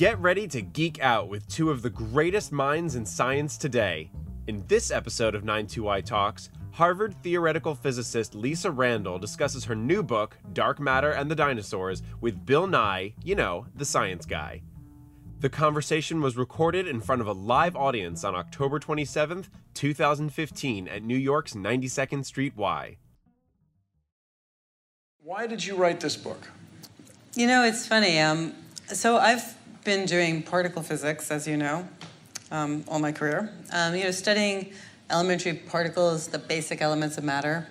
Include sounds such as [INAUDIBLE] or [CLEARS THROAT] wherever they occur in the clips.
Get ready to geek out with two of the greatest minds in science today. In this episode of 92Y Talks, Harvard theoretical physicist Lisa Randall discusses her new book, Dark Matter and the Dinosaurs, with Bill Nye, you know, the science guy. The conversation was recorded in front of a live audience on October 27th, 2015, at New York's 92nd Street Y. Why did you write this book? You know, it's funny. Um, so I've been doing particle physics, as you know, um, all my career. Um, you know, studying elementary particles, the basic elements of matter,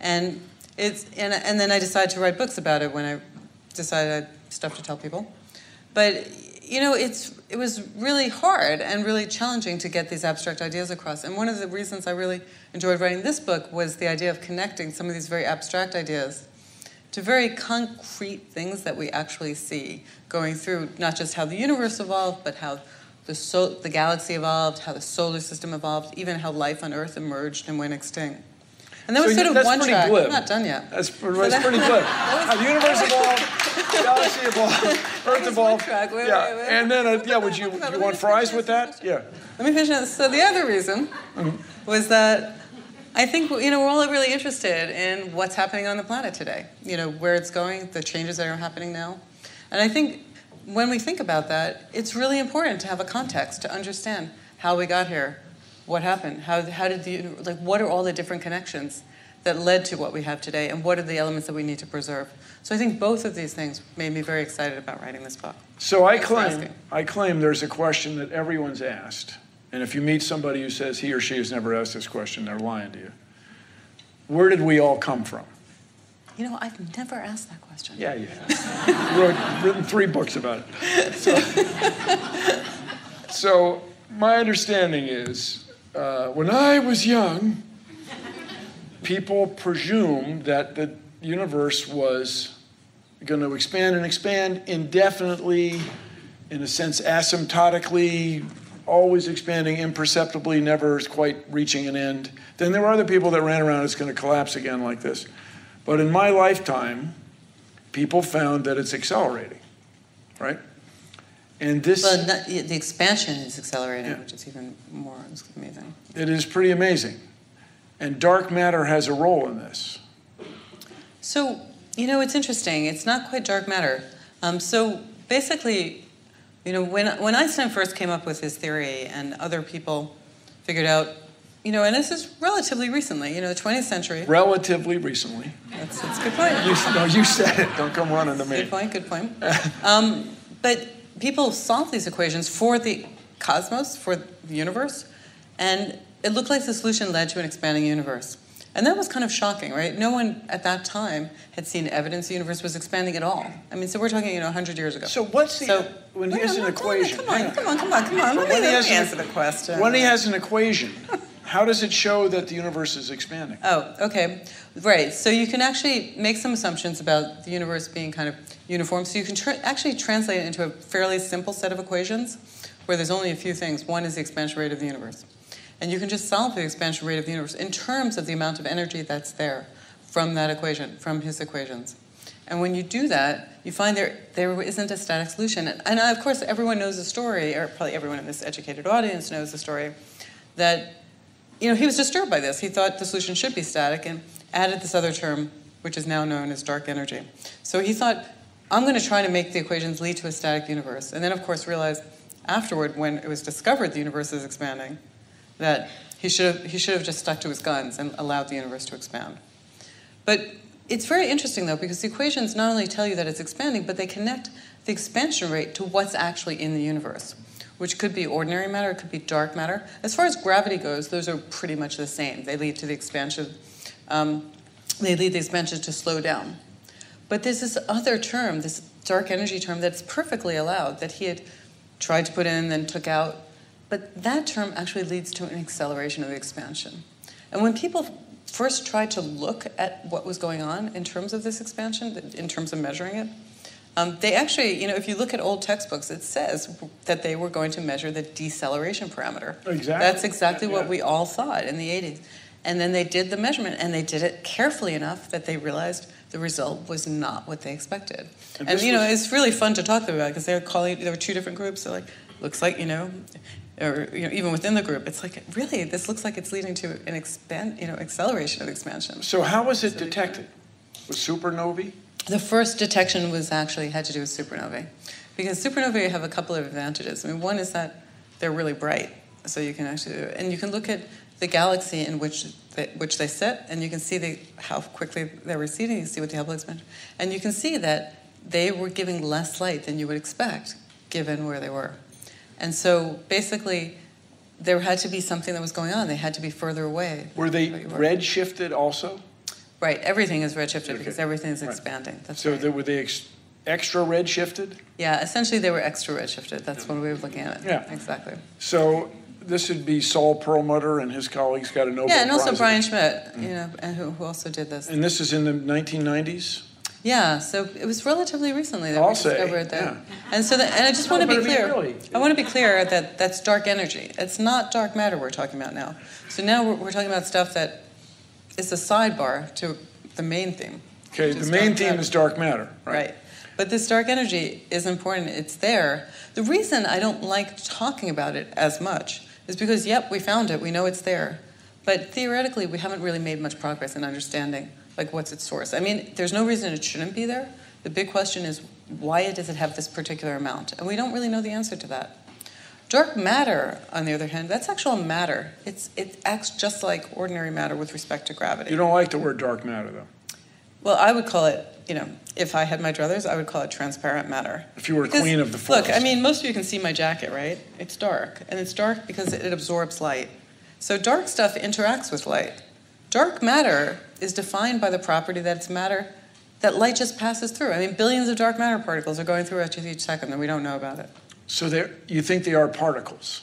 and it's and, and then I decided to write books about it when I decided I stuff to tell people. But you know, it's it was really hard and really challenging to get these abstract ideas across. And one of the reasons I really enjoyed writing this book was the idea of connecting some of these very abstract ideas to very concrete things that we actually see going through not just how the universe evolved, but how the, sol- the galaxy evolved, how the solar system evolved, even how life on Earth emerged and went extinct. And that So was sort you- of that's one track. glib. I'm not done yet. That's, [LAUGHS] that's pretty good. How the universe [LAUGHS] evolved, galaxy evolved, Earth evolved. Wait, yeah, wait, wait. and then uh, yeah, would you you want fries with that? Yeah. Let me finish. So the other reason was that I think you know we're all really interested in what's happening on the planet today. You know where it's going, the changes that are happening now, and I think when we think about that, it's really important to have a context to understand how we got here, what happened, how how did the like what are all the different connections that led to what we have today, and what are the elements that we need to preserve. So I think both of these things made me very excited about writing this book. So I Thanks claim. I claim there's a question that everyone's asked, and if you meet somebody who says he or she has never asked this question, they're lying to you. Where did we all come from? You know, I've never asked that question. Yeah, you have. Wrote, written three books about it. So, so my understanding is, uh, when I was young, people presumed that the universe was going to expand and expand indefinitely, in a sense, asymptotically, always expanding imperceptibly, never quite reaching an end. Then there were other people that ran around, it's going to collapse again like this. But in my lifetime, people found that it's accelerating, right? And this, Well, not, the expansion is accelerating, Yeah. which is even more amazing. it is pretty amazing. And dark matter has a role in this. So, you know, it's interesting. It's not quite dark matter. Um, so basically, you know, when, when Einstein first came up with his theory and other people figured out, you know, and this is relatively recently, you know, the 20th century. Relatively recently. That's, that's a good point. You, no, you said it. Don't come running to me. Good point, good point. [LAUGHS] Um, but people solved these equations for the cosmos, for the universe, and it looked like the solution led to an expanding universe. And that was kind of shocking, right? No one at that time had seen evidence the universe was expanding at all. I mean, so we're talking, you know, 100 years ago. So what's the So- when he has an equation? Come on, come on, come on, come on. Let me, When he has me an- answer the question. When he has an equation, [LAUGHS] how does it show that the universe is expanding? Oh, okay. Right. So you can actually make some assumptions about the universe being kind of uniform. So you can tra- actually translate it into a fairly simple set of equations where there's only a few things. One is the expansion rate of the universe. And you can just solve the expansion rate of the universe in terms of the amount of energy that's there from that equation, from his equations. And when you do that, you find there, there isn't a static solution. And, and of course, everyone knows the story, or probably everyone in this educated audience knows the story, that you know, he was disturbed by this. He thought the solution should be static and added this other term, which is now known as dark energy. So he thought, I'm going to try to make the equations lead to a static universe. And then, of course, realized afterward, when it was discovered the universe is expanding, that he should have, he should have just stuck to his guns and allowed the universe to expand. But it's very interesting, though, because the equations not only tell you that it's expanding, but they connect the expansion rate to what's actually in the universe, which could be ordinary matter, it could be dark matter. As far as gravity goes, those are pretty much the same. They lead to the expansion. Um, they lead the expansion to slow down. But there's this other term, this dark energy term, that's perfectly allowed that he had tried to put in, and then took out. But that term actually leads to an acceleration of expansion. And when people first tried to look at what was going on in terms of this expansion, in terms of measuring it, um, they actually, you know, if you look at old textbooks, it says that they were going to measure the deceleration parameter. Exactly. That's exactly Yeah. what we all thought in the 80s. And then they did the measurement, and they did it carefully enough that they realized the result was not what they expected. And And, you know, was- it's really fun to talk to them about because they're calling. There were two different groups. They're like, looks like you know, or you know, even within the group, it's like really this looks like it's leading to an expand, you know, acceleration of expansion. So how was it detected? With supernovae? The first detection was actually had to do with supernovae, because supernovae have a couple of advantages. I mean, one is that they're really bright, so you can actually and you can look at the galaxy in which they, which they sit, and you can see the, how quickly they're receding. You see what the Hubble expansion, and you can see that they were giving less light than you would expect, given where they were, and so basically. There had to be something that was going on. They had to be further away. Were they than you were. red shifted also? Right. Everything is redshifted Okay. because everything is Right. expanding. That's So right. they- were they ex- extra red shifted? Yeah, essentially they were extra redshifted. That's one way of looking at it. Yeah. Exactly. So this would be Saul Perlmutter and his colleagues got a Nobel Yeah, and also Prize. Brian Schmidt, mm. you know, and who, who also did this. And this is in the 1990s? Yeah, so it was relatively recently that I'll we say, discovered that. yeah. And so, that, and I just want to be but I mean, clear. really. I want to be clear that that's dark energy. It's not dark matter we're talking about now. So now we're, we're talking about stuff that is a sidebar to the main theme. Okay, the main theme matter. is dark matter, right? Right. But this dark energy is important. It's there. The reason I don't like talking about it as much is because, yep, we found it. We know it's there. But theoretically, we haven't really made much progress in understanding, like, what's its source. I mean, there's no reason it shouldn't be there. The big question is, why does it have this particular amount? And we don't really know the answer to that. Dark matter, on the other hand, that's actual matter. It's, it acts just like ordinary matter with respect to gravity. You don't like the word dark matter, though. Well, I would call it, you know, if I had my druthers, I would call it transparent matter. If you were Because, queen of the forest. Look. I mean, most of you can see my jacket, right? It's dark. And it's dark because it absorbs light. So dark stuff interacts with light. Dark matter is defined by the property that it's matter that light just passes through. I mean, billions of dark matter particles are going through us each second and we don't know about it. So you think they are particles?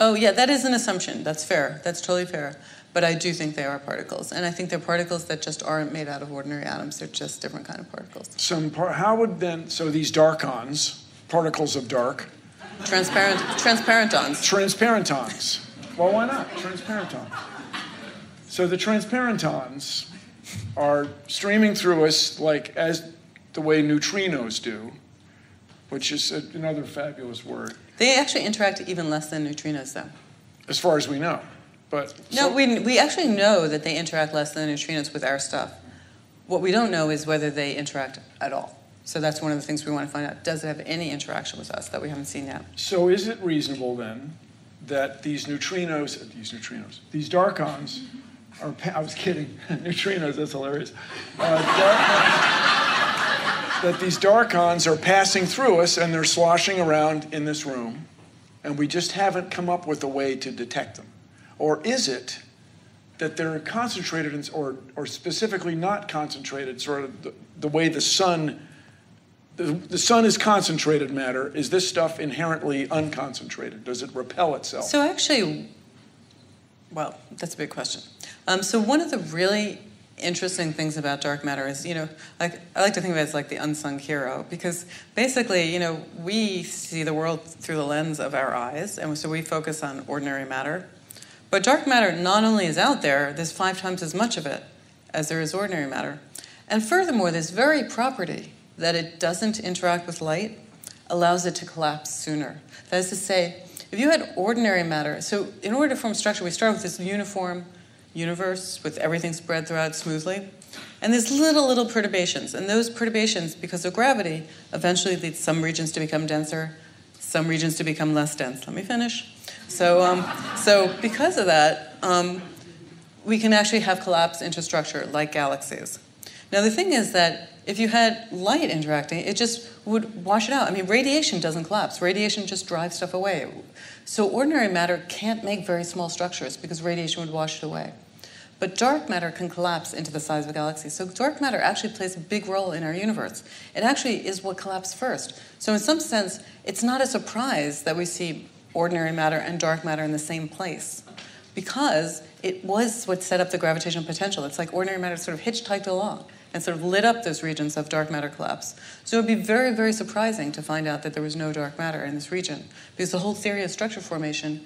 Oh, yeah, that is an assumption. That's fair. That's totally fair. But I do think they are particles. And I think they're particles that just aren't made out of ordinary atoms. They're just different kind of particles. Some par- how would then, so these darkons, particles of dark, Transparent, transparentons. transparentons. Well, why not? Transparenton. So the transparentons are streaming through us like as the way neutrinos do, which is a- another fabulous word, They actually interact even less than neutrinos, though. as far as we know. But No, so- we, we actually know that they interact less than neutrinos with our stuff. What we don't know is whether they interact at all. So that's one of the things we want to find out. Does it have any interaction with us that we haven't seen yet? So is it reasonable then that these neutrinos, these neutrinos, these darkons pa- [LAUGHS] I was kidding, [LAUGHS] neutrinos, that's hilarious. Uh, dark- that these darkons are passing through us and they're sloshing around in this room and we just haven't come up with a way to detect them? Or is it that they're concentrated in, or, or specifically not concentrated, sort of the, the way the sun the sun is concentrated matter. Is this stuff inherently unconcentrated? Does it repel itself? So actually, well, that's a big question. Um, so one of the really interesting things about dark matter is, you know, I like to think of it as like the unsung hero because basically, you know, we see the world through the lens of our eyes, and so we focus on ordinary matter. But dark matter not only is out there, there's five times as much of it as there is ordinary matter. And furthermore, this very property that it doesn't interact with light allows it to collapse sooner. That is to say, if you had ordinary matter, so in order to form structure, we start with this uniform universe with everything spread throughout smoothly. And there's little, little perturbations. And those perturbations, because of gravity, eventually lead some regions to become denser, some regions to become less dense. Let me finish. So, um, so because of that, um, we can actually have collapse into structure like galaxies. Now, the thing is that if you had light interacting, it just would wash it out. I mean, radiation doesn't collapse, radiation just drives stuff away. So, ordinary matter can't make very small structures because radiation would wash it away. But dark matter can collapse into the size of a galaxy. So, dark matter actually plays a big role in our universe. It actually is what collapsed first. So, in some sense, it's not a surprise that we see ordinary matter and dark matter in the same place because it was what set up the gravitational potential. It's like ordinary matter sort of hitchhiked along and sort of lit up those regions of dark matter collapse. So it would be very, very surprising to find out that there was no dark matter in this region because the whole theory of structure formation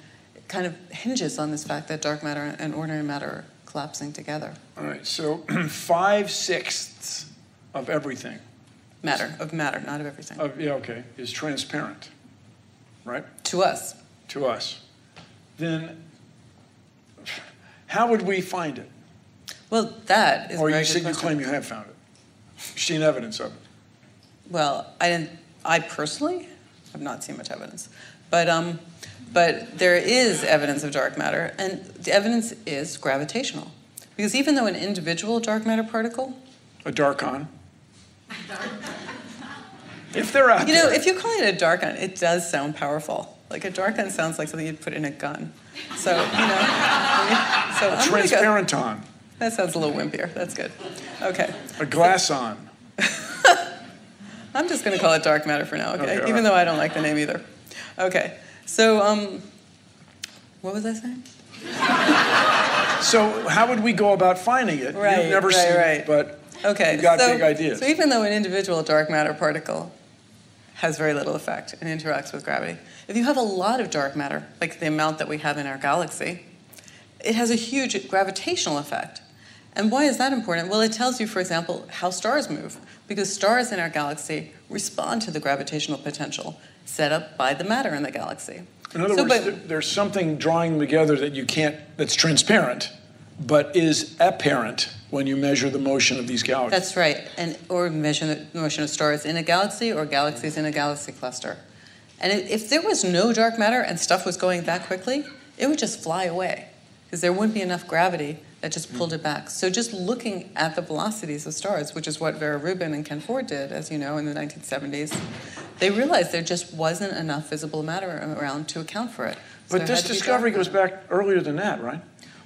kind of hinges on this fact that dark matter and ordinary matter are collapsing together. All right, so [CLEARS THROAT] five sixths of everything, Matter, of matter, not of everything. of, yeah, okay, is transparent, right, to us. to us. Then how would we find it? Well, that is Or you said you claim you have found it. You've seen evidence of it. Well, I didn't. I personally have not seen much evidence, but um, but there is evidence of dark matter, and the evidence is gravitational. Because even though an individual dark matter particle, A darkon. [LAUGHS] If they're out you know, there. if you call it a darkon, it does sound powerful. Like a darkon sounds like something you'd put in a gun. So you know, I [LAUGHS] mean, so I'm gonna go- transparenton, That sounds a little wimpier. That's good. Okay. a glass on. [LAUGHS] I'm just going to call it dark matter for now, okay? Okay, Even right. though I don't like the name either. Okay. So, um, what was I saying? [LAUGHS] So how would we go about finding it? Right, You've never right, seen right. it, but Okay. You've got so, big ideas. So even though an individual dark matter particle has very little effect and interacts with gravity, if you have a lot of dark matter, like the amount that we have in our galaxy, it has a huge gravitational effect. And why is that important? Well, it tells you, for example, how stars move, because stars in our galaxy respond to the gravitational potential set up by the matter in the galaxy. in other So, words, but- there's something drawing them together that you can't, that's transparent, but is apparent when you measure the motion of these galaxies. That's right, and or measure the motion of stars in a galaxy or galaxies in a galaxy cluster. And if there was no dark matter and stuff was going that quickly, it would just fly away because there wouldn't be enough gravity that just pulled it back. So just looking at the velocities of stars, which is what Vera Rubin and Kent Ford did, as you know, in the 1970s, they realized there just wasn't enough visible matter around to account for it. So but this had to be discovery goes back earlier than that, right?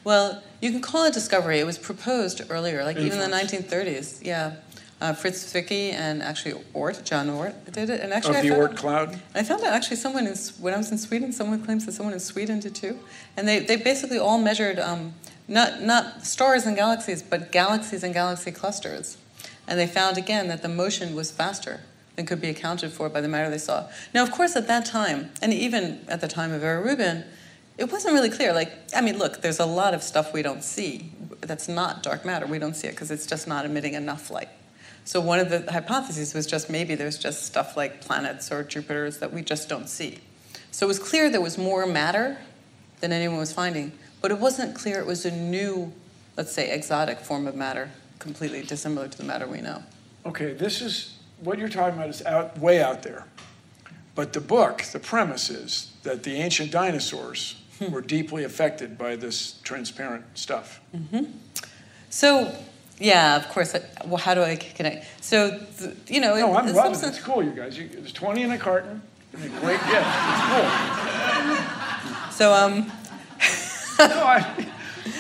Well, you can call it discovery. It was proposed earlier, like even in the 1930s. Yeah, uh, Fritz Zwicky and actually Oort, John Oort, did it. And actually, Of the I found, Oort cloud? I found out actually someone in, when I was in Sweden, someone claims that someone in Sweden did too. And they, they basically all measured um, not not stars and galaxies, but galaxies and galaxy clusters. And they found again that the motion was faster than could be accounted for by the matter they saw. Now, of course, at that time, and even at the time of Vera Rubin, it wasn't really clear. Like, I mean, look, there's a lot of stuff we don't see that's not dark matter. We don't see it because it's just not emitting enough light. So one of the hypotheses was just maybe there's just stuff like planets or Jupiters that we just don't see. So it was clear there was more matter than anyone was finding, but it wasn't clear it was a new, let's say, exotic form of matter, completely dissimilar to the matter we know. Okay, this is, what you're talking about is out, way out there. But the book, the premise is that the ancient dinosaurs Hmm. were deeply affected by this transparent stuff. So, yeah, of course. Well, how do I connect? So, you know, No, I'm loving it. It's cool, you guys. You, there's 20 in a carton. It's a great gift. It's cool. So, um, I,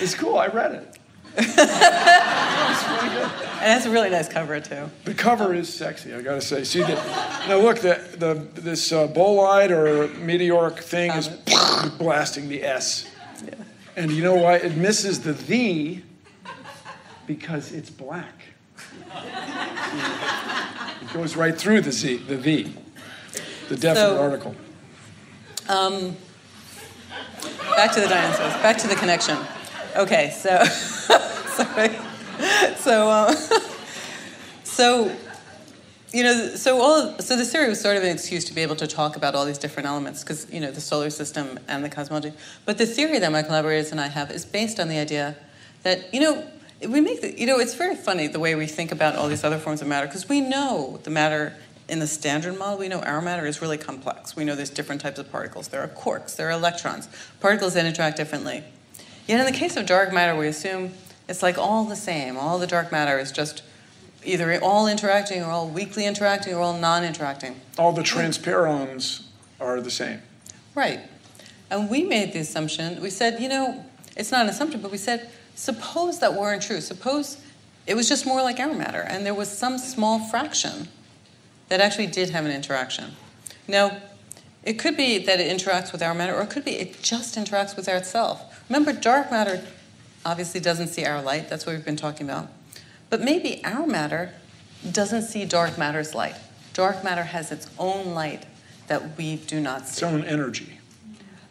it's cool. I read it. it's really good. and it has a really nice cover too. The cover is sexy, I gotta say. See, the, now look, the, the, this uh, bolide or meteoric thing is [LAUGHS] blasting the S. Yeah. And you know why? It misses the the because it's black. It goes right through the Z, the the, the definite So- article. Um, back to the dinosaurs. Back to the connection. Okay, so [LAUGHS] sorry. So, um, [LAUGHS] so you know, so all so the theory was sort of an excuse to be able to talk about all these different elements because you know the solar system and the cosmology. But the theory that my collaborators and I have is based on the idea that you know we make the, you know it's very funny the way we think about all these other forms of matter because we know the matter in the standard model we know our matter is really complex we know there's different types of particles there are quarks there are electrons particles that interact differently yet in the case of dark matter we assume it's like all the same all the dark matter is just either all interacting or all weakly interacting or all non-interacting All the transparons are the same. Right. And we made the assumption, we said, you know, it's not an assumption, but we said, suppose that weren't true. Suppose it was just more like our matter, and there was some small fraction that actually did have an interaction. Now, it could be that it interacts with our matter, or it could be it just interacts with itself. Remember, dark matter obviously doesn't see our light, that's what we've been talking about. But maybe our matter doesn't see dark matter's light. Dark matter has its own light that we do not see. Its own energy.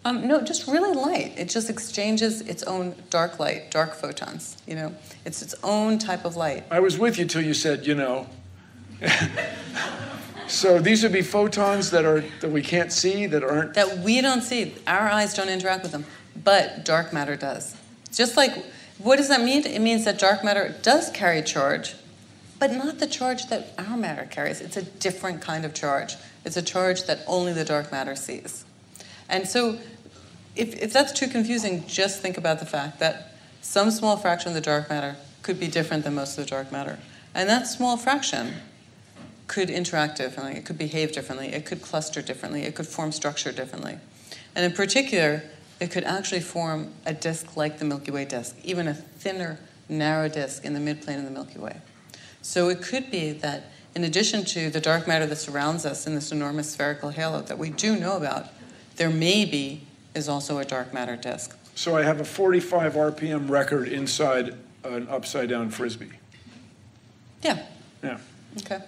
Um, no, just really light. It just exchanges its own dark light, dark photons. You know, it's its own type of light. I was with you till you said, you know. [LAUGHS] so these would be photons that are that we can't see, that aren't. That we don't see. Our eyes don't interact with them, but dark matter does. Just like, what does that mean? It means that dark matter does carry charge, but not the charge that our matter carries. It's a different kind of charge. It's a charge that only the dark matter sees. And so, if, if that's too confusing, just think about the fact that some small fraction of the dark matter could be different than most of the dark matter. And that small fraction could interact differently, it could behave differently, it could cluster differently, it could form structure differently. And in particular, it could actually form a disk like the Milky Way disk, even a thinner, narrow disk in the midplane of the Milky Way. So it could be that in addition to the dark matter that surrounds us in this enormous spherical halo that we do know about, there maybe is also a dark matter disk. So I have a 45 RPM record inside an upside down frisbee. Yeah. Yeah. Okay.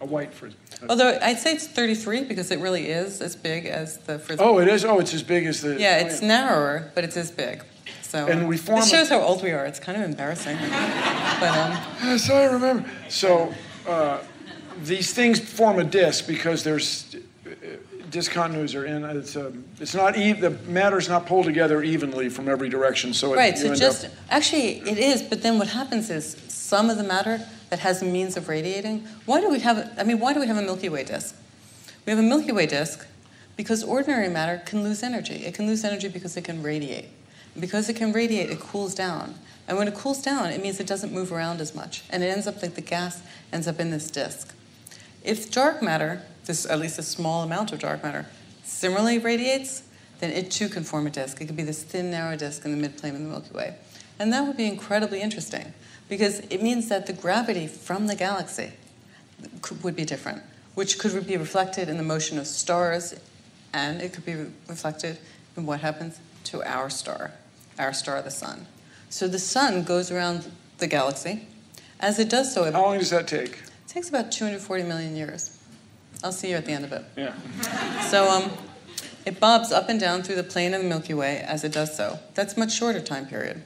A white frisbee. Although I'd say it's 33 because it really is as big as the frisbee. Oh, it is. Oh, it's as big as the. Yeah, oh, it's narrower, but it's as big. So And we form This shows how old we are. It's kind of embarrassing. [LAUGHS] but um, Yes, I remember. So uh, these things form a disk because there's uh, discontinuities are in. It's, um, it's not even the matter's not pulled together evenly from every direction. So it, right. So just up- actually, it is. But then what happens is some of the matter that has a means of radiating. Why do we have? I mean, why do we have a Milky Way disk? We have a Milky Way disk because ordinary matter can lose energy. It can lose energy because it can radiate. And because it can radiate, it cools down. And when it cools down, it means it doesn't move around as much. And it ends up like the gas ends up in this disk. If dark matter, this at least a small amount of dark matter, similarly radiates, then it too can form a disk. It could be this thin, narrow disk in the midplane of the Milky Way. And that would be incredibly interesting because it means that the gravity from the galaxy could, would be different, which could be reflected in the motion of stars, and it could be reflected in what happens to our star, our star, the sun. So the sun goes around the galaxy. As it does so, it How long does that take? It takes about 240 million years. I'll see you at the end of it. Yeah. [LAUGHS] So um, it bobs up and down through the plane of the Milky Way as it does so. That's a much shorter time period.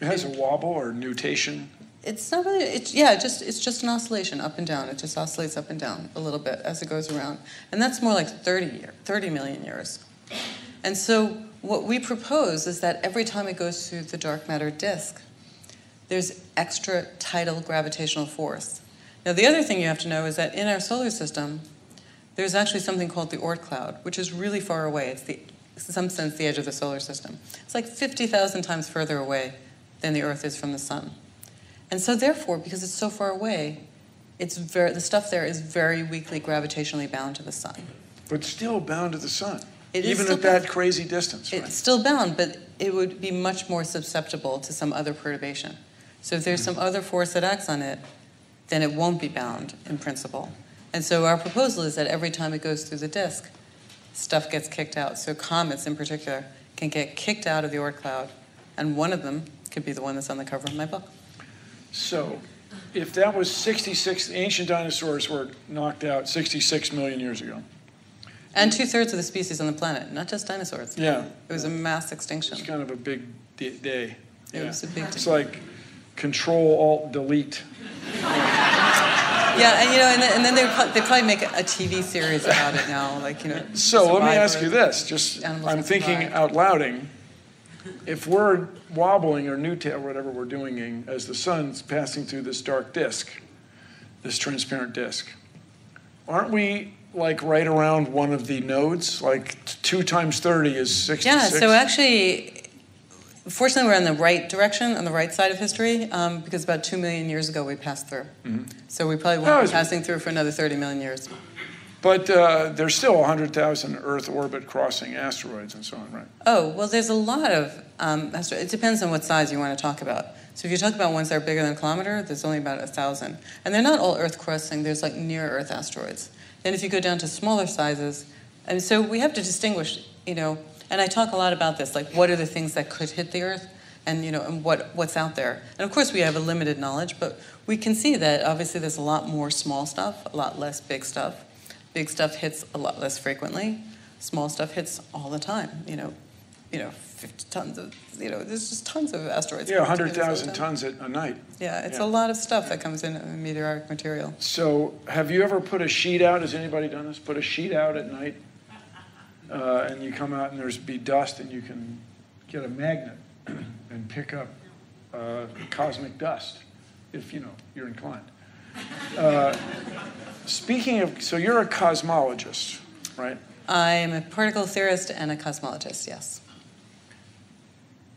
It has a wobble or nutation. It's not really. It's yeah. Just it's just an oscillation up and down. It just oscillates up and down a little bit as it goes around, and that's more like 30 year, 30 million years. And so what we propose is that every time it goes through the dark matter disk, there's extra tidal gravitational force. Now the other thing you have to know is that in our solar system, there's actually something called the Oort cloud, which is really far away. It's the, in some sense, the edge of the solar system. It's like 50,000 times further away than the Earth is from the sun. And so, therefore, because it's so far away, it's very, the stuff there is very weakly gravitationally bound to the sun. But still bound to the sun. It even at that bound. crazy distance. It's right? still bound, but it would be much more susceptible to some other perturbation. So if there's some mm-hmm. other force that acts on it, then it won't be bound in principle. And so our proposal is that every time it goes through the disk, stuff gets kicked out. So comets in particular can get kicked out of the Oort cloud, and one of them could be the one that's on the cover of my book. So, if that was 66, the ancient dinosaurs were knocked out 66 million years ago. And two thirds of the species on the planet, not just dinosaurs. Yeah. It was a mass extinction. It's kind of a big d- day. It was a big day. It's like Control Alt Delete. Yeah, and you know, and then, and then they pro- they probably make a TV series about it now, like you know. So let me ask you this: just I'm thinking out louding. If we're wobbling or or whatever we're doing as the sun's passing through this dark disk, this transparent disk, aren't we like right around one of the nodes? Like two times thirty is sixty-six. Yeah, so actually, fortunately, we're in the right direction, on the right side of history, um, because about two million years ago we passed through. So we probably Oh, won't be passing through for another 30 million years. But uh, there's still 100,000 Earth orbit crossing asteroids and so on, right? Oh, well, there's a lot of, um, astro- it depends on what size you want to talk about. So if you talk about ones that are bigger than a kilometer, there's only about a thousand. And they're not all Earth crossing, there's like near Earth asteroids. Then if you go down to smaller sizes, and so we have to distinguish, you know, and I talk a lot about this, like what are the things that could hit the Earth and, you know, and what, what's out there. And of course we have a limited knowledge, but we can see that obviously there's a lot more small stuff, a lot less big stuff. Big stuff hits a lot less frequently. small stuff hits all the time. You know, you know, 50 tons of, you know, there's just tons of asteroids. Yeah, coming to us all the 100,000 tons a, a night. Yeah, it's Yeah. a lot of stuff that comes in uh, meteoric material. So, have you ever put a sheet out? Has anybody done this? Put a sheet out at night, uh, and you come out and there's be dust, and you can get a magnet [CLEARS THROAT] and pick up uh, cosmic dust, if you know you're inclined. Uh, speaking of, so you're a cosmologist, right? I'm a particle theorist and a cosmologist, yes.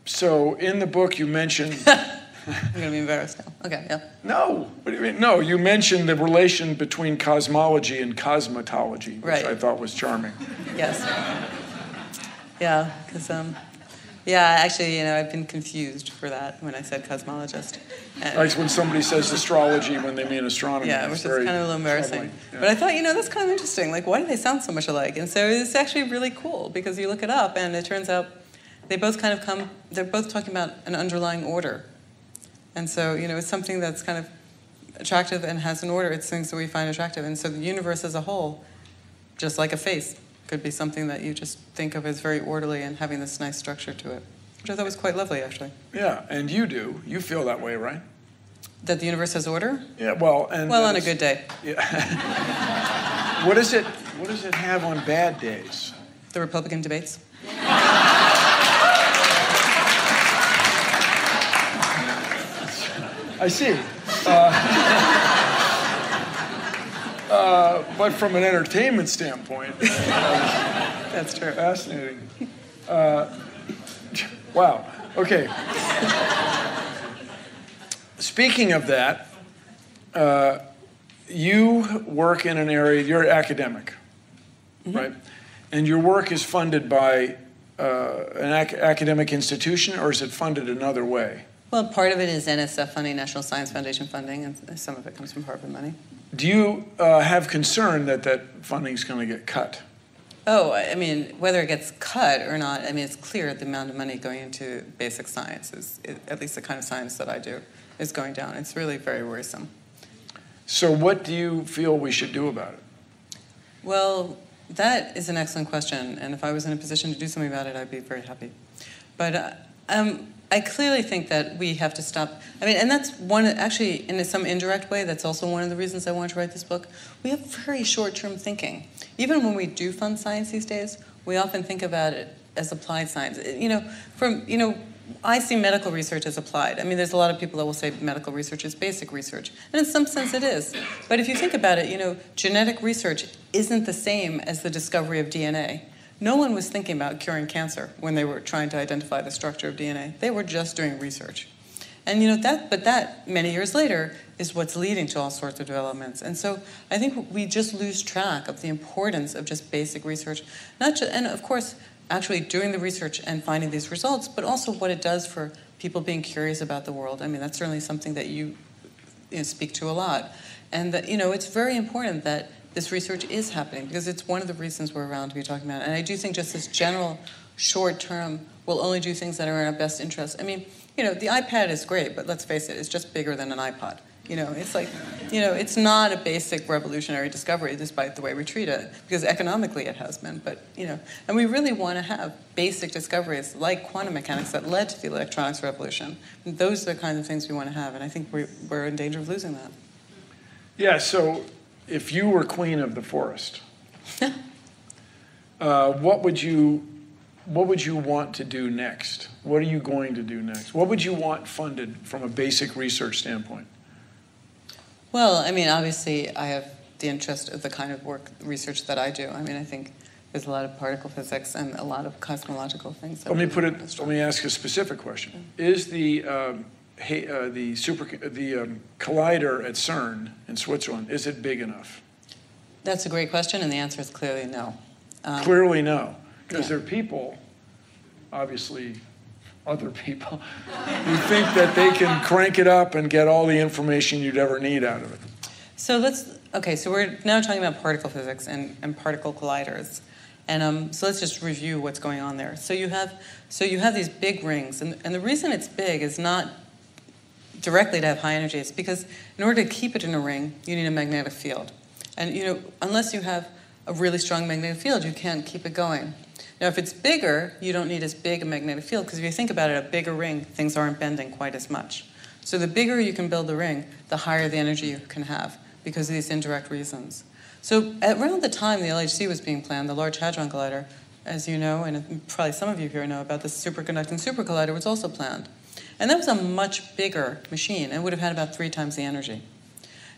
So in the book you mentioned [LAUGHS] I'm going to be embarrassed now. Okay, yeah. no, what do you mean? No, you mentioned the relation between cosmology and cosmetology, which Right. I thought was charming. Yes. Yeah, because, um, yeah, actually, you know, I've been confused for that when I said cosmologist. And- [LAUGHS] Like when somebody says astrology when they mean astronomy. Yeah, which is kind of a little embarrassing. Yeah. But I thought, you know, that's kind of interesting. Like, why do they sound so much alike? And so it's actually really cool because you look it up and it turns out they both kind of come, they're both talking about an underlying order. And so, you know, it's something that's kind of attractive and has an order. It's things that we find attractive. And so the universe as a whole, just like a face, could be something that you just think of as very orderly and having this nice structure to it, which I thought was quite lovely, actually. yeah, and you do. You feel that way, right? That the universe has order? Yeah. Well, and Well, on a good day. [LAUGHS] Yeah. what does it? What does it have on bad days? The Republican debates. I see. Uh, [LAUGHS] uh, but from an entertainment standpoint, [LAUGHS] That's true. fascinating. Uh, wow. Okay. Speaking of that, uh, you work in an area. You're academic, right? And your work is funded by uh, an ac- academic institution, or is it funded another way? Well, part of it is NSF funding, National Science Foundation funding, and some of it comes from Harvard money. Do you uh, have concern that that funding is going to get cut? Oh, I mean, whether it gets cut or not, I mean, it's clear the amount of money going into basic science is, at least the kind of science that I do, is going down. It's really very worrisome. So, what do you feel we should do about it? Well, that is an excellent question, and if I was in a position to do something about it, I'd be very happy. But uh, um, I clearly think that we have to stop. I mean, and that's one, actually, in some indirect way, that's also one of the reasons I wanted to write this book. We have very short term thinking. Even when we do fund science these days, we often think about it as applied science. You know, from, you know, I see medical research as applied. I mean, there's a lot of people that will say medical research is basic research, and in some sense it is. But if you think about it, you know, genetic research isn't the same as the discovery of DNA. No one was thinking about curing cancer when they were trying to identify the structure of DNA. They were just doing research. And you know that, but that many years later is what's leading to all sorts of developments. And so I think we just lose track of the importance of just basic research, not just, and of course, actually doing the research and finding these results, but also what it does for people being curious about the world. I mean, that's certainly something that you, you know, speak to a lot, and that you know it's very important that this research is happening because it's one of the reasons we're around to be talking about it. And I do think just this general short term will only do things that are in our best interest. I mean, you know, the iPad is great, but let's face it, it's just bigger than an iPod. You know, it's like, you know, it's not a basic revolutionary discovery despite the way we treat it, because economically it has been. But, you know, and we really want to have basic discoveries like quantum mechanics that led to the electronics revolution. And those are the kinds of things we want to have, and I think we're, we're in danger of losing that. Yeah, so if you were queen of the forest, [LAUGHS] uh, what would you what would you want to do next? What are you going to do next? What would you want funded from a basic research standpoint? Well, I mean, obviously, I have the interest of the kind of work, research that I do. I mean, I think there's a lot of particle physics and a lot of cosmological things. that Let me put it. Let me ask a specific question: Is the um, uh, the super the um, collider at CERN in Switzerland is it big enough? That's a great question, and the answer is clearly no. Um, Clearly, no, because yeah. there are people, obviously, other people, [LAUGHS] who think that they can crank it up and get all the information you'd ever need out of it. So let's, okay, so we're now talking about particle physics and, and particle colliders. And um, so let's just review what's going on there. So you have, so you have these big rings, and, and the reason it's big is not directly to have high energy. It's because in order to keep it in a ring, you need a magnetic field. And you know, unless you have a really strong magnetic field, you can't keep it going. Now, if it's bigger, you don't need as big a magnetic field because if you think about it, a bigger ring, things aren't bending quite as much. So the bigger you can build the ring, the higher the energy you can have because of these indirect reasons. So around the time the LHC was being planned, the Large Hadron Collider, as you know, and probably some of you here know about the superconducting supercollider was also planned. And that was a much bigger machine and would have had about three times the energy.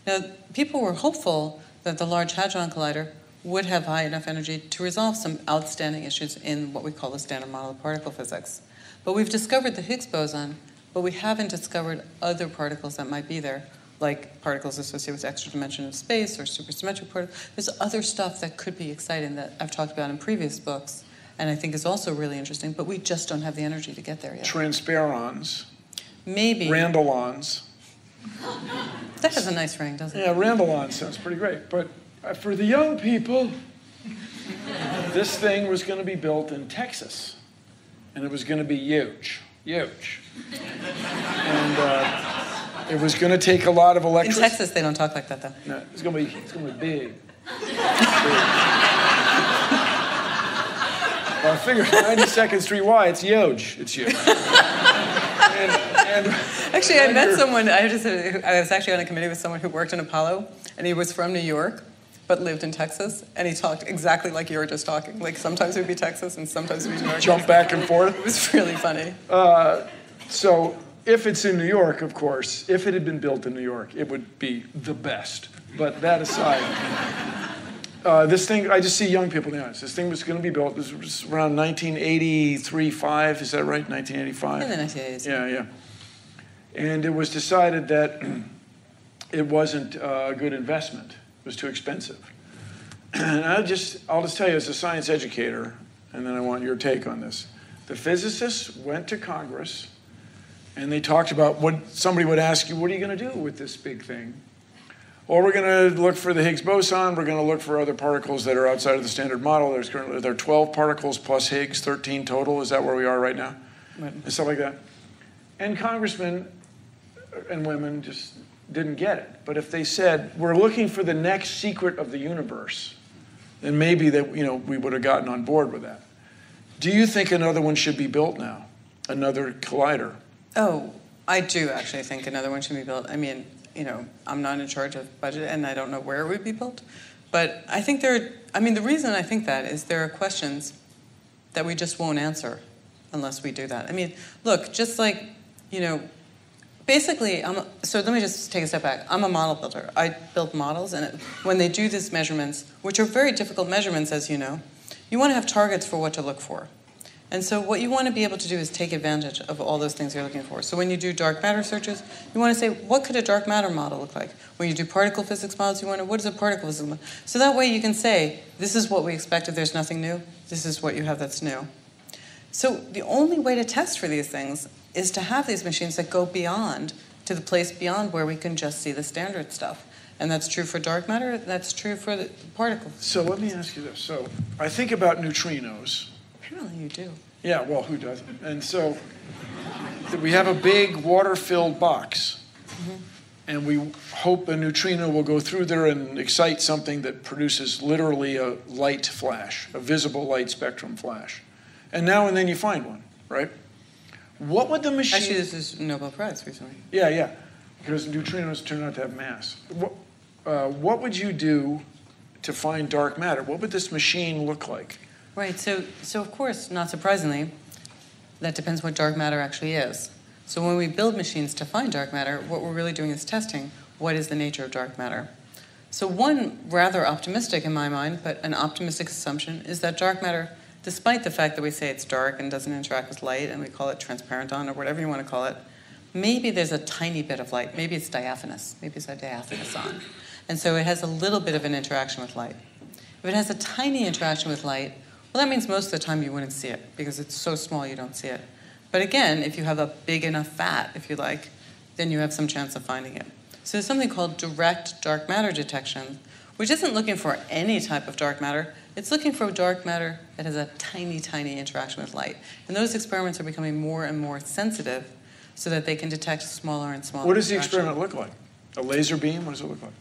Now, people were hopeful that the Large Hadron Collider would have high enough energy to resolve some outstanding issues in what we call the standard model of particle physics. But we've discovered the Higgs boson, but we haven't discovered other particles that might be there, like particles associated with extra dimensional space or supersymmetric particles. There's other stuff that could be exciting that I've talked about in previous books, and I think is also really interesting, but we just don't have the energy to get there yet. Transparons, Maybe. Randallons. [LAUGHS] That has a nice ring, doesn't it? Yeah, Randallon sounds pretty great. But uh, for the young people, this thing was going to be built in Texas. And it was going to be huge. Huge. And uh, it was going to take a lot of electricity. In. Texas, they don't talk like that, though. No, it's going to be, it's going to be big. big. [LAUGHS] Well, I figured 92nd [LAUGHS] Street Y, it's huge. It's huge. And, and Actually, I met someone. I just I was actually on a committee with someone who worked in Apollo, and he was from New York, but lived in Texas, and he talked exactly like you were just talking. Like sometimes it would be Texas, and sometimes it would be New York. jump back and forth. [LAUGHS] It was really funny. Uh, so if it's in New York, of course, if it had been built in New York, it would be the best. But that aside, uh, this thing, I just see young people now. This thing was going to be built, this was around 1983, 5, is that right? 1985? In the 1980s. Yeah, yeah. And it was decided that [CLEARS THROAT] it wasn't uh, a good investment. It was too expensive. [CLEARS THROAT] And I just, I'll just tell you, as a science educator, and then I want your take on this. The physicists went to Congress and they talked about what somebody would ask you, what are you going to do with this big thing? Well, we're going to look for the Higgs boson. We're going to look for other particles that are outside of the standard model. There's currently there are 12 particles plus Higgs, 13 total. Is that where we are right now? Right. And stuff like that. And congressmen and women just didn't get it. But if they said, we're looking for the next secret of the universe, then maybe that, you know, we would have gotten on board with that. Do you think another one should be built now? Another collider? Oh, I do actually think another one should be built. I mean, you know, I'm not in charge of budget, and I don't know where it would be built. But I think there. Are, I mean, the reason I think that is there are questions that we just won't answer unless we do that. I mean, look, just like, you know, basically, I'm, so let me just take a step back. I'm a model builder. I build models, and it, when they do these measurements, which are very difficult measurements, as you know, you want to have targets for what to look for. And so, what you want to be able to do is take advantage of all those things you're looking for. So, when you do dark matter searches, you want to say, what could a dark matter model look like? When you do particle physics models, you want to, what is a particle physics model? So that way you can say, this is what we expected, there's nothing new. This is what you have that's new. So, the only way to test for these things is to have these machines that go beyond to the place beyond where we can just see the standard stuff. And that's true for dark matter, that's true for the particles. So let me ask you this. So I think about neutrinos. Apparently, you do. Yeah, well, who doesn't? And so we have a big water filled box. And we hope a neutrino will go through there and excite something that produces literally a light flash, a visible light spectrum flash. And now and then you find one, right? What would the machine. Actually, this is Nobel Prize recently. Yeah, yeah, because neutrinos turn out to have mass. What, uh, what would you do to find dark matter? What would this machine look like? Right. So, so of course, not surprisingly, that depends what dark matter actually is. So when we build machines to find dark matter, what we're really doing is testing what is the nature of dark matter. So one rather optimistic in my mind, but an optimistic assumption is that dark matter, despite the fact that we say it's dark and doesn't interact with light, and we call it transparenton or whatever you want to call it, maybe there's a tiny bit of light. Maybe it's diaphanous. Maybe it's a diaphanous on. And so it has a little bit of an interaction with light. If it has a tiny interaction with light, well, that means most of the time you wouldn't see it because it's so small you don't see it. But again, if you have a big enough fat, if you like, then you have some chance of finding it. So there's something called direct dark matter detection, which isn't looking for any type of dark matter. It's looking for dark matter that has a tiny, tiny interaction with light. And those experiments are becoming more and more sensitive so that they can detect smaller and smaller. What does the experiment look like? A laser beam? What does it look like?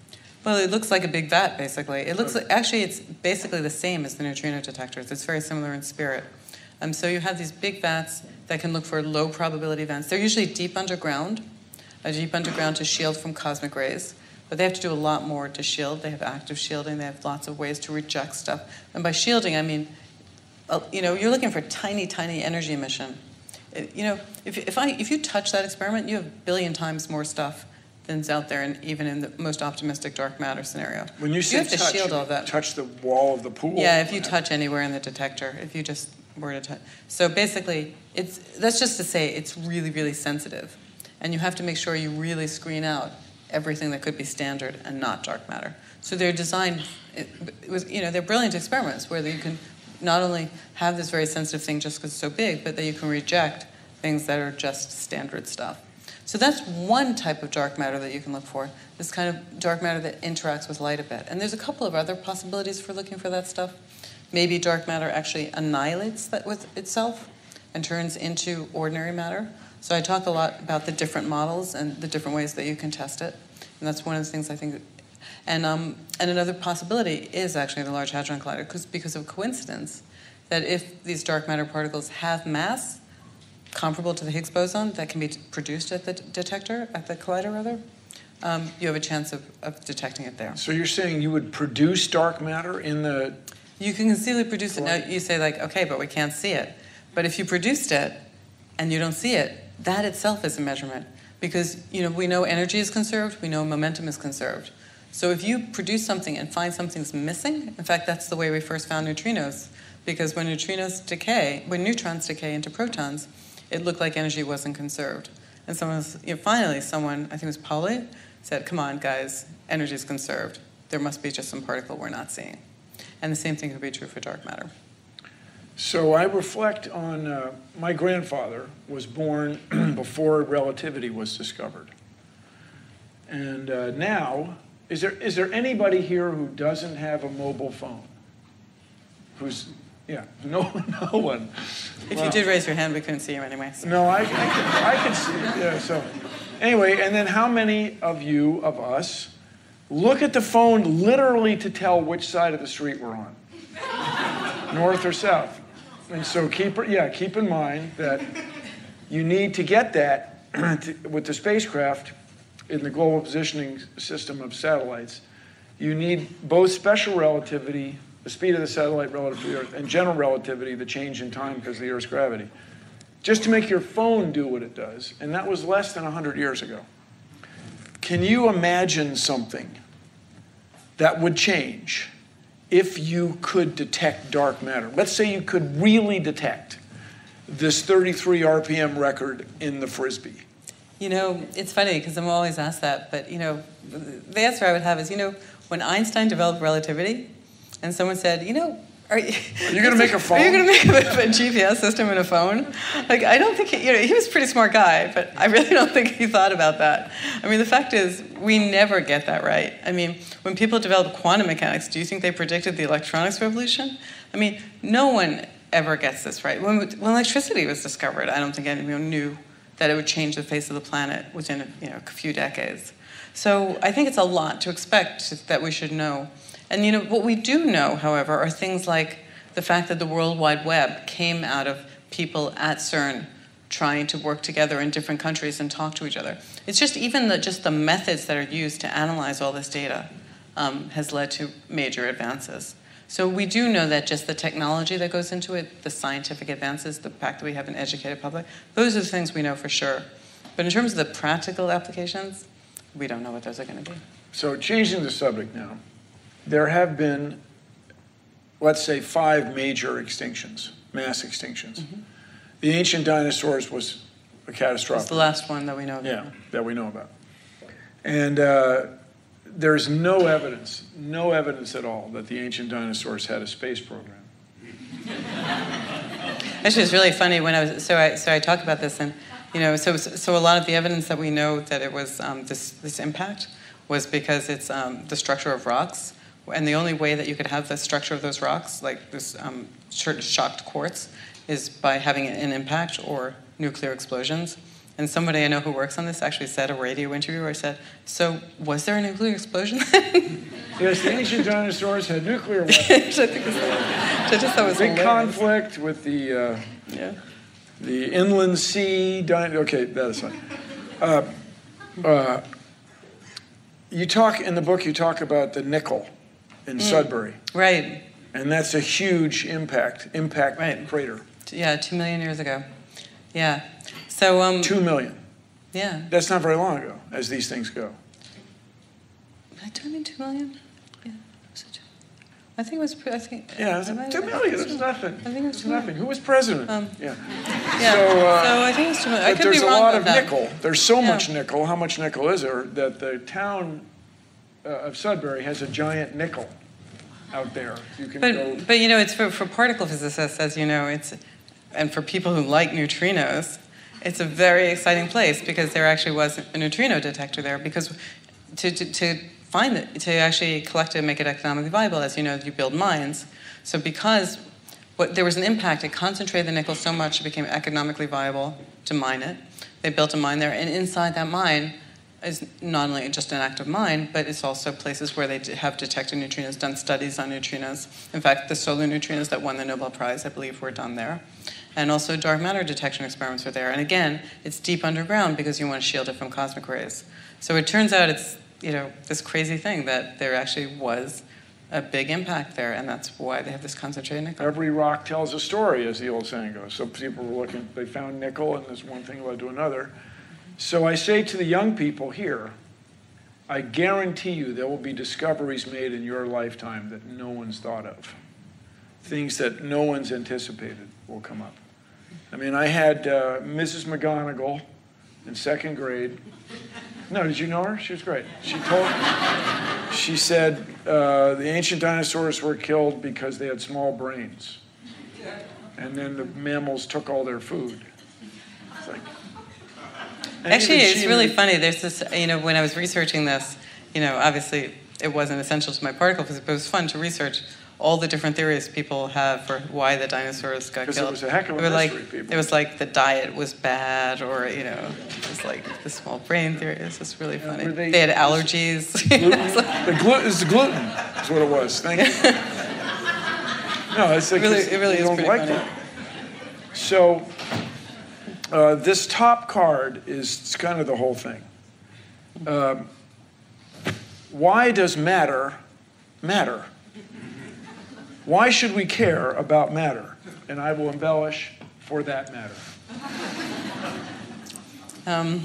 Well, it looks like a big vat, basically. It looks like, actually, it's basically the same as the neutrino detectors. It's very similar in spirit. Um, so you have these big vats that can look for low probability events. They're usually deep underground, a deep underground to shield from cosmic rays. But they have to do a lot more to shield. They have active shielding. They have lots of ways to reject stuff. And by shielding, I mean, uh, you know, you're looking for tiny, tiny energy emission. You know, if, if, I, if you touch that experiment, you have a billion times more stuff than's out there, and even in the most optimistic dark matter scenario. When you say you have to shield all that. touch the wall of the pool. Yeah, if you touch anywhere in the detector, if you just were to touch. So basically, it's that's just to say it's really, really sensitive, and you have to make sure you really screen out everything that could be standard and not dark matter. So they're designed. It, it was you know they're brilliant experiments where you can not only have this very sensitive thing just because it's so big, but that you can reject things that are just standard stuff. So that's one type of dark matter that you can look for, this kind of dark matter that interacts with light a bit. And there's a couple of other possibilities for looking for that stuff. Maybe dark matter actually annihilates that with itself and turns into ordinary matter. So I talk a lot about the different models and the different ways that you can test it. And that's one of the things I think. And, um, and another possibility is actually the Large Hadron Collider, because because of coincidence, that if these dark matter particles have mass, comparable to the Higgs boson that can be produced at the detector, at the collider rather, um, you have a chance of, of detecting it there. So you're saying you would produce dark matter in the. You can conceivably produce it. Now you say like, okay, but we can't see it. But if you produced it and you don't see it, that itself is a measurement because you know we know energy is conserved, we know momentum is conserved. So if you produce something and find something's missing, in fact, that's the way we first found neutrinos, because when neutrinos decay, when neutrons decay into protons, it looked like energy wasn't conserved. And someone was, you know, finally, someone, I think it was Pauli, said, come on, guys, energy is conserved. There must be just some particle we're not seeing. And the same thing could be true for dark matter. So I reflect on uh, my grandfather was born [CLEARS THROAT] before relativity was discovered. And uh, now, is there, is there anybody here who doesn't have a mobile phone? Who's yeah, [LAUGHS] no, no one. If you did raise your hand, we couldn't see you anyway. So. No, I, I, could, I could see. Yeah, so anyway, and then how many of you, of us, look at the phone literally to tell which side of the street we're on? [LAUGHS] North or south? And so keep, yeah, keep in mind that you need to get that [CLEARS THROAT] to, with the spacecraft in the global positioning system of satellites. You need both special relativity the speed of the satellite relative to the Earth, and general relativity, the change in time because of the Earth's gravity, just to make your phone do what it does. And that was less than 100 years ago. Can you imagine something that would change if you could detect dark matter? Let's say you could really detect this 33 RPM record in the Frisbee. You know, it's funny because I'm always asked that, but you know, the answer I would have is, you know, when Einstein developed relativity, and someone said, you know, are you, are you going to make a phone? [LAUGHS] Are you going to make a, [LAUGHS] a, GPS system in a phone? Like, I don't think he, you know, he was a pretty smart guy, but I really [LAUGHS] don't think he thought about that. I mean, the fact is, we never get that right. I mean, when people developed quantum mechanics, do you think they predicted the electronics revolution? I mean, no one ever gets this right. When, when electricity was discovered, I don't think anyone knew that it would change the face of the planet within you know, a few decades. So I think it's a lot to expect that we should know and you know what we do know, however, are things like the fact that the World Wide Web came out of people at CERN trying to work together in different countries and talk to each other. It's just even the, just the methods that are used to analyze all this data um, has led to major advances. So we do know that just the technology that goes into it, the scientific advances, the fact that we have an educated public, those are the things we know for sure. But in terms of the practical applications, we don't know what those are going to be. So changing the subject now there have been, let's say, five major extinctions, mass extinctions. Mm-hmm. The ancient dinosaurs was a catastrophic. It's the last one that we know about. Yeah, that we know about. And uh, there's no evidence, no evidence at all that the ancient dinosaurs had a space program. [LAUGHS] Actually, it's really funny when I was so I so I talk about this and you know so so a lot of the evidence that we know that it was um, this this impact was because it's um, the structure of rocks and the only way that you could have the structure of those rocks, like this um, shocked quartz, is by having an impact or nuclear explosions. And somebody I know who works on this actually said a radio interview where I said, "So was there a nuclear explosion?" [LAUGHS] yes, the ancient dinosaurs had nuclear weapons. [LAUGHS] Which I think is I just thought was Big hilarious. conflict with the uh, Yeah. the inland sea. Okay, that is fine. Uh, uh, you talk in the book. You talk about the nickel in Sudbury, Right. and that's a huge impact impact Right. crater. Yeah, two million years ago. Yeah. So um. Two million. Yeah. That's not very long ago, as these things go. I turn in two million? Yeah. Was it? I think it was. I think. Yeah, it's I might- two million. think nothing. I think it was It's two million. nothing. Who was president? Um, yeah. Yeah. So, uh, I think it was two million. I But could there's a lot of that. nickel. There's so Yeah. much nickel. How much nickel is there that the town uh, of Sudbury has a giant nickel out there? You can go. But but you know, it's for, for particle physicists, as you know, it's and for people who like neutrinos, it's a very exciting place because there actually was a neutrino detector there. Because to to, to find it, to actually collect it and make it economically viable, as you know, you build mines. So because what, there was an impact, it concentrated the nickel so much it became economically viable to mine it. They built a mine there, and inside that mine is not only just an active mine, but it's also places where they have detected neutrinos, done studies on neutrinos. In fact, the solar neutrinos that won the Nobel Prize, I believe, were done there. And also dark matter detection experiments are there. And again, it's deep underground because you want to shield it from cosmic rays. So it turns out it's you know this crazy thing that there actually was a big impact there, and that's why they have this concentrated nickel. Every rock tells a story, as the old saying goes. So people were looking, they found nickel, and this one thing led to another. So I say to the young people here, I guarantee you there will be discoveries made in your lifetime that no one's thought of. Things that no one's anticipated will come up. I mean, I had uh, Mrs. McGonigal in second grade. No, did you know her? She was great. She told, she said uh, the ancient dinosaurs were killed because they had small brains. And then the mammals took all their food. It's like, Actually, it's really funny. There's this, you know, when I was researching this, you know, obviously it wasn't essential to my particle physics, but it was fun to research all the different theories people have for why the dinosaurs got 'Cause it killed. was a heck of a It was like, people. It was like the diet was bad, or you know, it was like the small brain theory. It's just really funny. they- They, had allergies. [LAUGHS] The gluten is the gluten. That's what it was. Thank you. [LAUGHS] No, it's like Really- it's- it really is don't pretty like funny. that. So uh, this top card is kind of the whole thing. Um, why does matter matter? Why should we care about matter? And I will embellish for that matter. Um,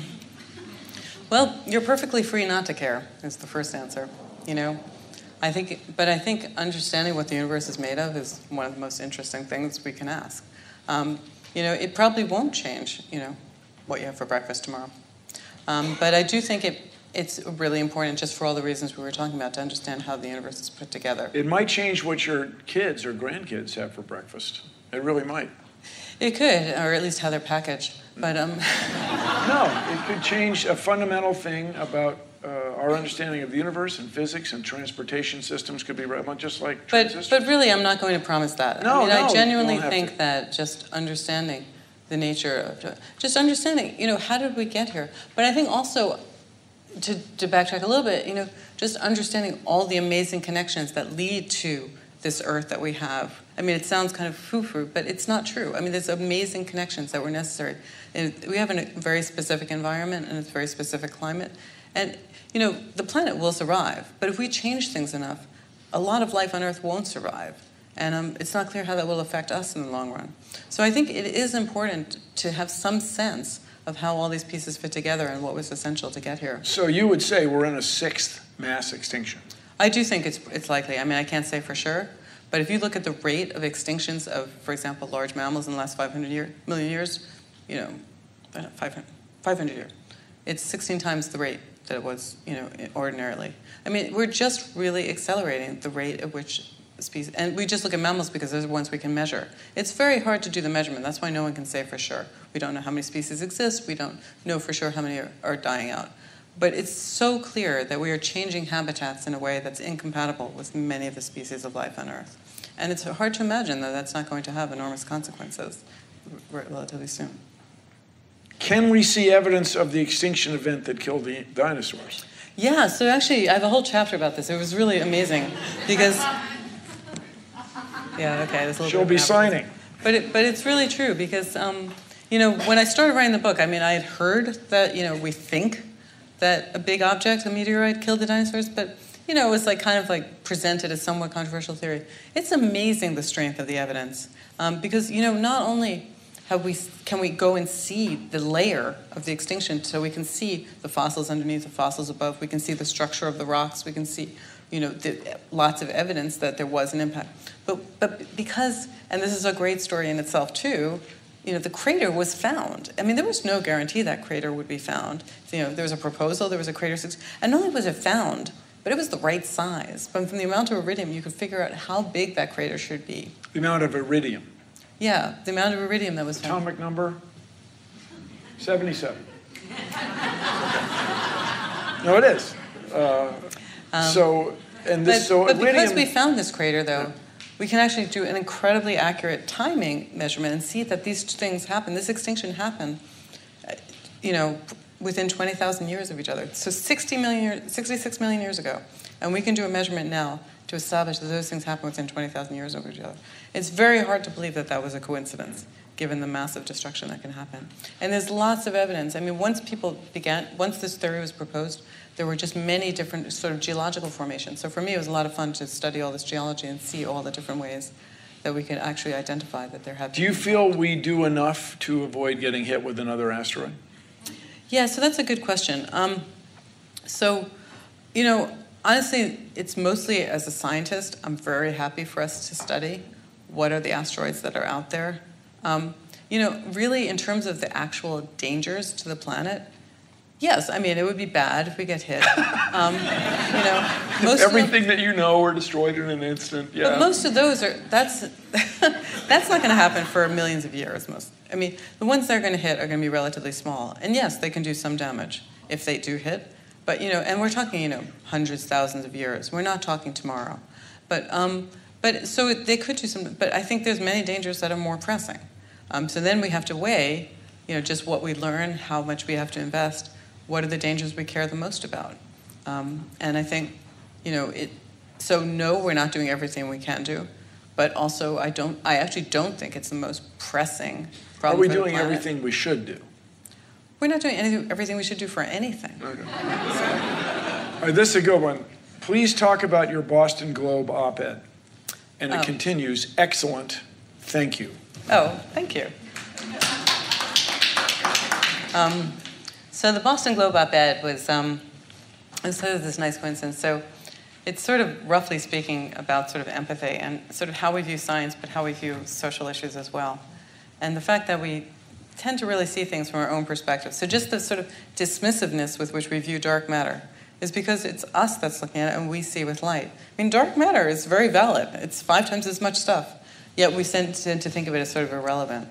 well, you're perfectly free not to care. Is the first answer. You know, I think, but I think understanding what the universe is made of is one of the most interesting things we can ask. Um, you know, it probably won't change. You know, what you have for breakfast tomorrow. Um, but I do think it. It's really important, just for all the reasons we were talking about, to understand how the universe is put together. It might change what your kids or grandkids have for breakfast. It really might. It could, or at least how they're packaged. But um, [LAUGHS] No, it could change a fundamental thing about uh, our understanding of the universe and physics and transportation systems could be just like But, but really, I'm not going to promise that. No, I mean, no, I genuinely think to. that just understanding the nature of, just understanding, you know, how did we get here? But I think also, to, to backtrack a little bit, you know, just understanding all the amazing connections that lead to this earth that we have. I mean, it sounds kind of foo-foo, but it's not true. I mean, there's amazing connections that were necessary. And we have a very specific environment and a very specific climate. And, you know, the planet will survive. But if we change things enough, a lot of life on Earth won't survive. And um, it's not clear how that will affect us in the long run. So I think it is important to have some sense of how all these pieces fit together and what was essential to get here. so you would say we're in a sixth mass extinction. I do think it's, it's likely. I mean, I can't say for sure. But if you look at the rate of extinctions of, for example, large mammals in the last 500 year, million years, you know, I 500, 500 years, it's 16 times the rate that it was, you know, ordinarily. I mean, we're just really accelerating the rate at which species, and we just look at mammals because those are ones we can measure. It's very hard to do the measurement. That's why no one can say for sure. We don't know how many species exist. We don't know for sure how many are, are dying out. But it's so clear that we are changing habitats in a way that's incompatible with many of the species of life on Earth. And it's hard to imagine that that's not going to have enormous consequences relatively soon. Can we see evidence of the extinction event that killed the dinosaurs? Yeah, so actually, I have a whole chapter about this. It was really amazing because. Yeah, okay. There's a little She'll be signing. But it, but it's really true because um, you know when I started writing the book, I mean I had heard that you know we think that a big object, a meteorite, killed the dinosaurs, but you know it was like kind of like presented as somewhat controversial theory. It's amazing the strength of the evidence um, because you know not only have we can we go and see the layer of the extinction, so we can see the fossils underneath, the fossils above, we can see the structure of the rocks, we can see you know the, lots of evidence that there was an impact. But but because and this is a great story in itself too you know, the crater was found. I mean, there was no guarantee that crater would be found. You know, there was a proposal, there was a crater, and not only was it found, but it was the right size. But from the amount of iridium, you could figure out how big that crater should be. The amount of iridium. Yeah, the amount of iridium that was found. Atomic number? 77. no, it is. Uh, so, and this, But, so but because we found this crater, though, we can actually do an incredibly accurate timing measurement and see that these things happen. This extinction happened, uh, you know, within 20,000 years of each other. So 60 million, year- 66 million years ago. And we can do a measurement now to establish that those things happen within 20,000 years of each other. It's very hard to believe that that was a coincidence, given the massive destruction that can happen. And there's lots of evidence. I mean, once people began, once this theory was proposed, there were just many different sort of geological formations. So for me, it was a lot of fun to study all this geology and see all the different ways that we could actually identify that there have do you feel we do enough to avoid getting hit with another asteroid? Yeah, so that's a good question. Um, so, you know, honestly, it's mostly as a scientist, I'm very happy for us to study what are the asteroids that are out there. Um, you know, really, in terms of the actual dangers to the planet, yes, I mean, it would be bad if we get hit. [LAUGHS] Um, you know, most Everything that you know were destroyed in an instant. Yeah. but most of those are that's [LAUGHS] that's not going to happen for millions of years. Most, I mean, the ones that are going to hit are going to be relatively small, and yes, they can do some damage if they do hit. But you know, and we're talking you know hundreds, thousands of years. We're not talking tomorrow, but um, but so it, they could do some. But I think there's many dangers that are more pressing. Um, so then we have to weigh, you know, just what we learn, how much we have to invest, what are the dangers we care the most about, um, and I think, you know, it. So no, we're not doing everything we can do, but also I don't. I actually don't think it's the most pressing Are we doing everything we should do? We're not doing anything, everything we should do for anything. Okay. All right, this is a good one. Please talk about your Boston Globe op ed. And it Oh. continues excellent. Thank you. Oh, thank you. Um, so the Boston Globe op-ed was, um, sort of this nice coincidence. So it's sort of roughly speaking about sort of empathy and sort of how we view science, but how we view social issues as well. And the fact that we tend to really see things from our own perspective. So just the sort of dismissiveness with which we view dark matter is because it's us that's looking at it and we see with light. I mean, dark matter is very valid. It's five times as much stuff, yet we tend to think of it as sort of irrelevant.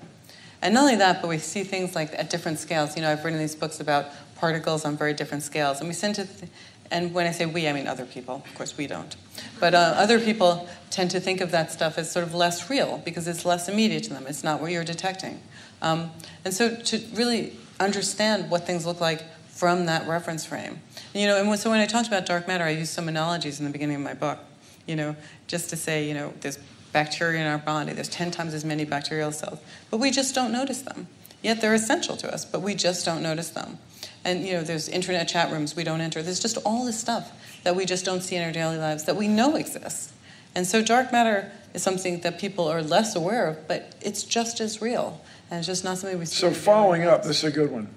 And not only that, but we see things like at different scales. You know, I've written these books about particles on very different scales, and we tend to, th- and when I say we, I mean other people. Of course, we don't. But uh, other people tend to think of that stuff as sort of less real because it's less immediate to them. It's not what you're detecting. Um, and so to really understand what things look like from that reference frame. You know, and so when I talked about dark matter, I used some analogies in the beginning of my book. You know, just to say, you know, there's bacteria in our body. There's 10 times as many bacterial cells, but we just don't notice them. Yet they're essential to us, but we just don't notice them. And you know, there's internet chat rooms we don't enter. There's just all this stuff that we just don't see in our daily lives that we know exists. And so dark matter is something that people are less aware of, but it's just as real. And it's just not something we see. So in our daily following up, this is a good one.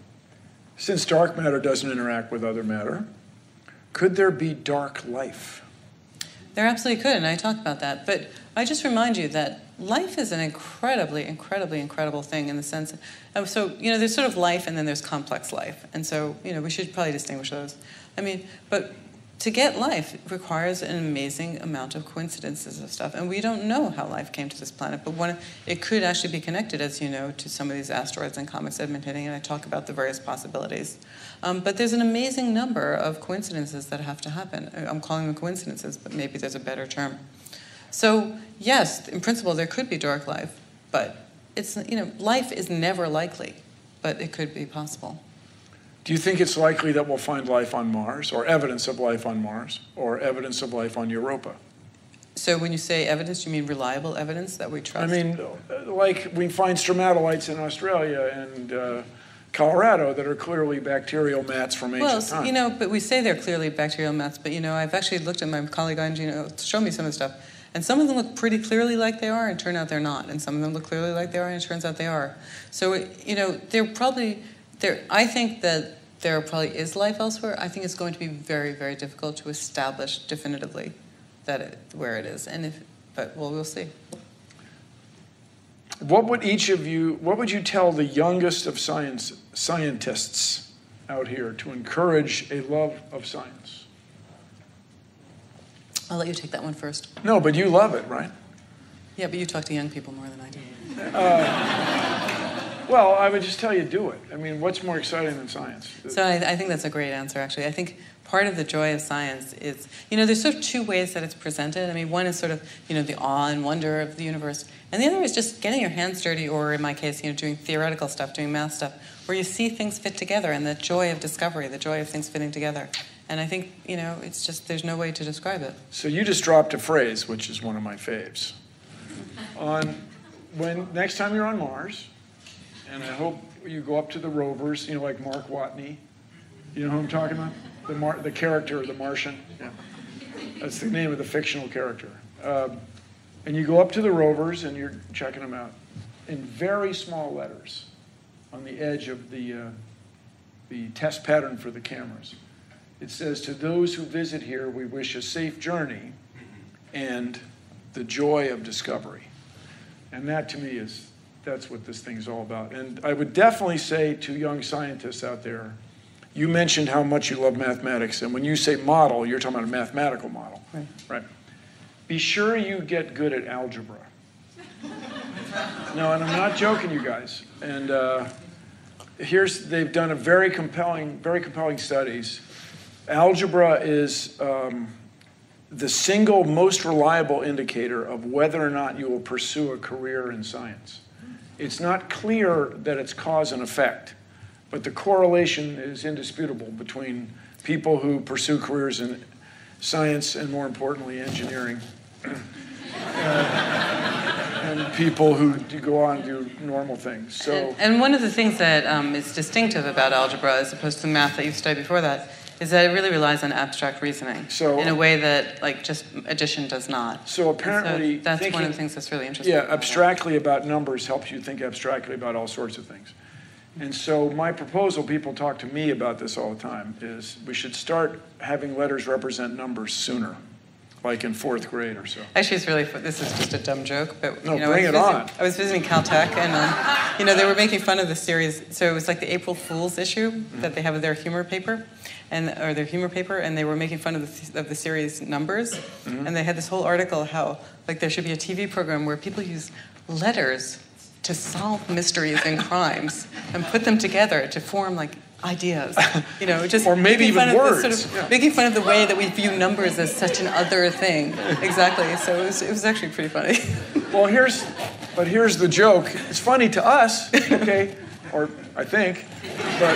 Since dark matter doesn't interact with other matter, could there be dark life? There absolutely could, and I talk about that. But I just remind you that life is an incredibly, incredibly, incredible thing in the sense. Of, oh, so you know, there's sort of life, and then there's complex life, and so you know, we should probably distinguish those. I mean, but to get life requires an amazing amount of coincidences of stuff, and we don't know how life came to this planet. But one, it could actually be connected, as you know, to some of these asteroids and comets that have been hitting, and I talk about the various possibilities. Um, but there's an amazing number of coincidences that have to happen. I'm calling them coincidences, but maybe there's a better term. So yes, in principle, there could be dark life, but it's you know, life is never likely but it could be possible. Do you think it's likely that we'll find life on Mars, or evidence of life on Mars, or evidence of life on Europa? So when you say evidence, you mean reliable evidence that we trust? I mean, like we find stromatolites in Australia and uh, Colorado that are clearly bacterial mats from ancient well, times. you know, but we say they're clearly bacterial mats, but you know, I've actually looked at my colleague on Angino to show me some of the stuff, and some of them look pretty clearly like they are, and turn out they're not, and some of them look clearly like they are, and it turns out they are. So, you know, they're probably there. I think that there probably is life elsewhere. I think it's going to be very, very difficult to establish definitively that it, where it is, and if, but well, we'll see. What would each of you, what would you tell the youngest of science scientists out here to encourage a love of science? I'll let you take that one first. No, but you love it, right? Yeah, but you talk to young people more than I do. Uh, Well, I would just tell you do it. I mean, what's more exciting than science? So I, I think that's a great answer, actually. I think part of the joy of science is, you know, there's sort of two ways that it's presented. I mean, one is sort of, you know, the awe and wonder of the universe, and the other is just getting your hands dirty, or in my case, you know, doing theoretical stuff, doing math stuff, where you see things fit together, and the joy of discovery, the joy of things fitting together. And I think, you know, it's just there's no way to describe it. So you just dropped a phrase, which is one of my faves. On when next time you're on Mars, and I hope you go up to the rovers, you know, like Mark Watney. You know who I'm talking about? The Mar- the character, the Martian. Yeah. That's the name of the fictional character. Um, and you go up to the rovers and you're checking them out in very small letters on the edge of the uh, the test pattern for the cameras. It says, "To those who visit here, we wish a safe journey and the joy of discovery." And that to me is that's what this thing's all about. And I would definitely say to young scientists out there, you mentioned how much you love mathematics, and when you say model, you're talking about a mathematical model, Right. right? Be sure you get good at algebra. no, and I'm not joking, you guys. And uh, here's they've done a very compelling, very compelling studies. Algebra is um, the single most reliable indicator of whether or not you will pursue a career in science. It's not clear that it's cause and effect, but the correlation is indisputable between people who pursue careers in science and, more importantly, engineering, uh, and people who go on and do normal things. So, And, and one of the things that um, is distinctive about algebra, as opposed to the math that you've studied before that, is that it really relies on abstract reasoning So- in a way that, like, just addition does not. so apparently, so that's one of the things that's really interesting. Yeah, abstractly about numbers helps you think abstractly about all sorts of things. And so my proposal, people talk to me about this all the time, is we should start having letters represent numbers sooner, like in fourth grade or so. Actually, it's really. This is just a dumb joke, but No, you know, bring I it was visiting, on. I was visiting Caltech, and um, you know, they were making fun of the series. So it was like the April Fool's issue that they have of their humor paper, and or their humor paper, and they were making fun of the of the series numbers, Mm-hmm. and they had this whole article how like there should be a TV program where people use letters to solve mysteries and [LAUGHS] crimes and put them together to form like ideas. You know, just [LAUGHS] Or maybe even words, Sort of, yeah. Making fun of the way that we view numbers as such an other thing. Exactly. So it was, it was actually pretty funny. [LAUGHS] Well, here's, but here's the joke. It's funny to us, okay, or I think, but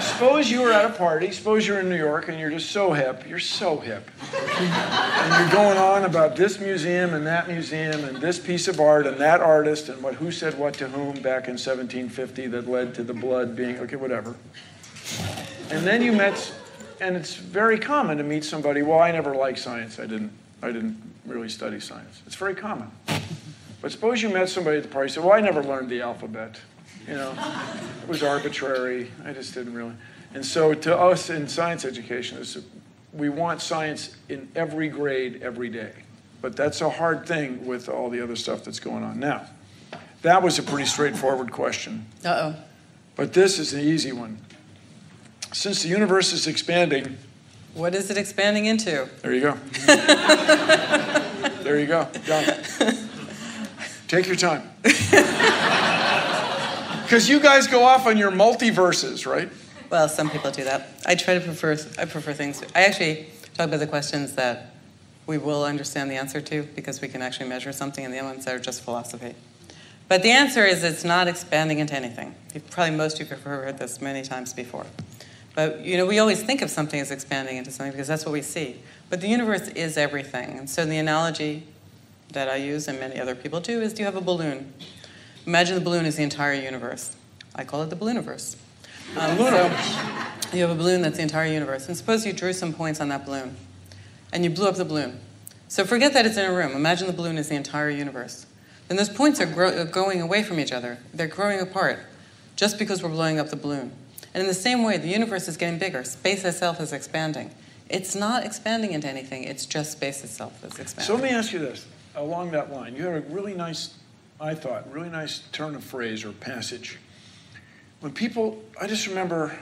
suppose you were at a party, suppose you're in New York and you're just so hip, you're so hip. And you're going on about this museum and that museum and this piece of art and that artist and what who said what to whom back in 1750 that led to the blood being, okay, whatever. And then you met, and it's very common to meet somebody, well, I never liked science. I didn't, I didn't really study science. It's very common. But suppose you met somebody at the party, and said, well, I never learned the alphabet. You know, it was arbitrary. I just didn't really. And so to us in science education, we want science in every grade, every day. But that's a hard thing with all the other stuff that's going on. Now, that was a pretty straightforward question. Uh oh. But this is an easy one. Since the universe is expanding, What is it expanding into? there you go. [LAUGHS] there you go. Done. Take your time. [LAUGHS] Because you guys go off on your multiverses, right? Well, some people do that. I try to prefer. I prefer things. I actually talk about the questions that we will understand the answer to because we can actually measure something, and the ones that are just philosophy. But the answer is it's not expanding into anything. Probably most of you have heard this many times before. But you know, we always think of something as expanding into something because that's what we see. But the universe is everything. And so the analogy that I use and many other people do is do you have a balloon. Imagine the balloon is the entire universe. I call it the ballooniverse. Um, so you have a balloon that's the entire universe. And suppose you drew some points on that balloon and you blew up the balloon. So forget that it's in a room. Imagine the balloon is the entire universe. Then those points are going away from each other. They're growing apart just because we're blowing up the balloon. And in the same way, the universe is getting bigger. Space itself is expanding. It's not expanding into anything, it's just space itself that's expanding. So let me ask you this along that line. You had a really nice, I thought, really nice turn of phrase or passage. When people, I just remember,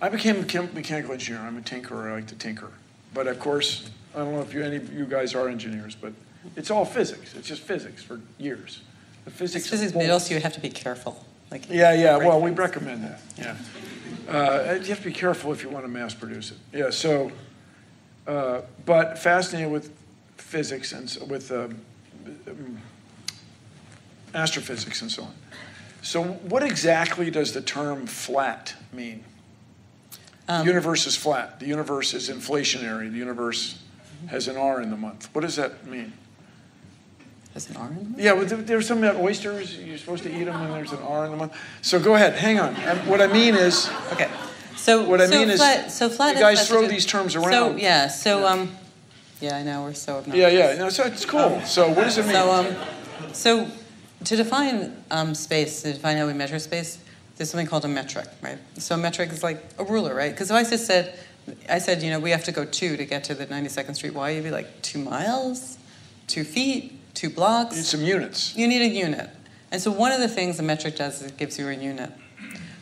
I became a mechanical engineer. I'm a tinkerer, I like to tinker. But of course, I don't know if you, any of you guys are engineers, but it's all physics. It's just physics for years. The physics. It's physics, but also you have to be careful. Like yeah, yeah. Well, we recommend that. Yeah. Uh, you have to be careful if you want to mass produce it. Yeah. So, uh, but fascinated with physics and with um, astrophysics and so on. So, what exactly does the term flat mean? Um, the universe is flat. The universe is inflationary. The universe has an R in the month. What does that mean? Has an R in the month? Yeah, well, there's something about oysters. You're supposed to eat them when there's an R in the month. So go ahead, hang on. What I mean is. Okay. So what I so mean flat, is, so flat you guys throw these terms around. So yeah, so yeah. um, yeah, I know we're so obnoxious. Yeah, yeah. No, so it's cool. Um, so what does it mean? So um, so to define um, space, to define how we measure space, there's something called a metric, right? So a metric is like a ruler, right? Because if I just said, I said, you know, we have to go two to get to the 92nd Street Y, you'd be like, two miles, two feet, two blocks. You need some units. You need a unit. And so one of the things a metric does is it gives you a unit.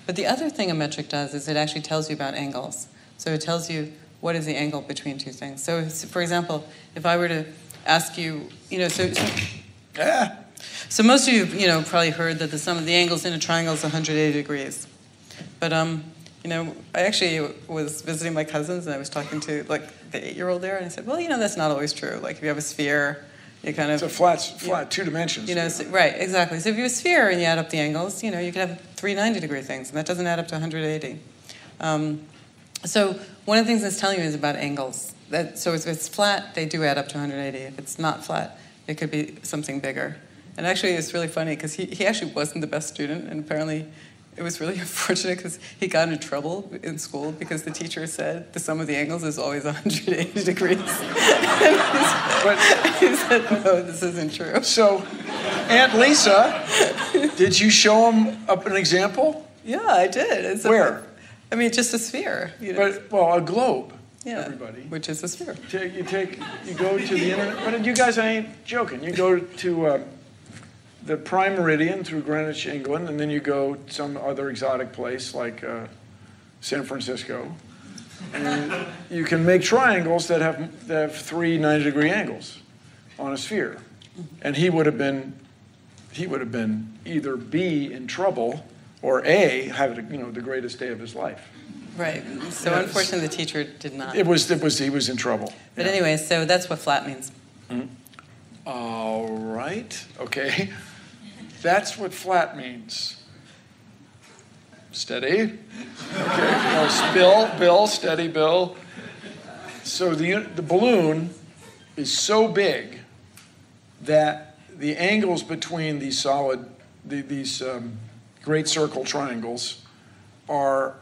But the other thing a metric does is it actually tells you about angles. So it tells you what is the angle between two things. So, for example, if I were to ask you, you know, so, so yeah. So most of you, you know, probably heard that the sum of the angles in a triangle is 180 degrees. But um, you know, I actually was visiting my cousins and I was talking to like the eight-year-old there, and I said, well, you know, that's not always true. Like if you have a sphere, you kind of it's a flat, flat you, two dimensions. You know, so, right, exactly. So if you have a sphere and you add up the angles, you know, you could have three 90-degree things, and that doesn't add up to 180. Um, so one of the things it's telling you is about angles. That so if it's flat, they do add up to 180. If it's not flat, it could be something bigger. And actually, it's really funny because he, he actually wasn't the best student, and apparently, it was really [LAUGHS] unfortunate because he got into trouble in school because the teacher said the sum of the angles is always [LAUGHS] 180 degrees. [LAUGHS] but he said, no, this isn't true. So, Aunt Lisa, did you show him up an example? Yeah, I did. Where? I mean, just a sphere. You know? But, well, a globe. Yeah, everybody. Which is a sphere. Take, you take, you go to the internet. But you guys, I ain't joking. You go to uh, the prime meridian through Greenwich, England, and then you go some other exotic place like uh, San Francisco. And you can make triangles that have, that have three 90 degree angles on a sphere. And he would have been he would have been either B in trouble or A have you know the greatest day of his life. Right. So unfortunately, the teacher did not. It was it was he was in trouble. But yeah. anyway, so that's what flat means. Mm-hmm. All right. Okay. That's what flat means. Steady. [LAUGHS] Okay. Bill, Bill, steady, Bill. So the, the balloon is so big that the angles between these solid, the, these um, great circle triangles are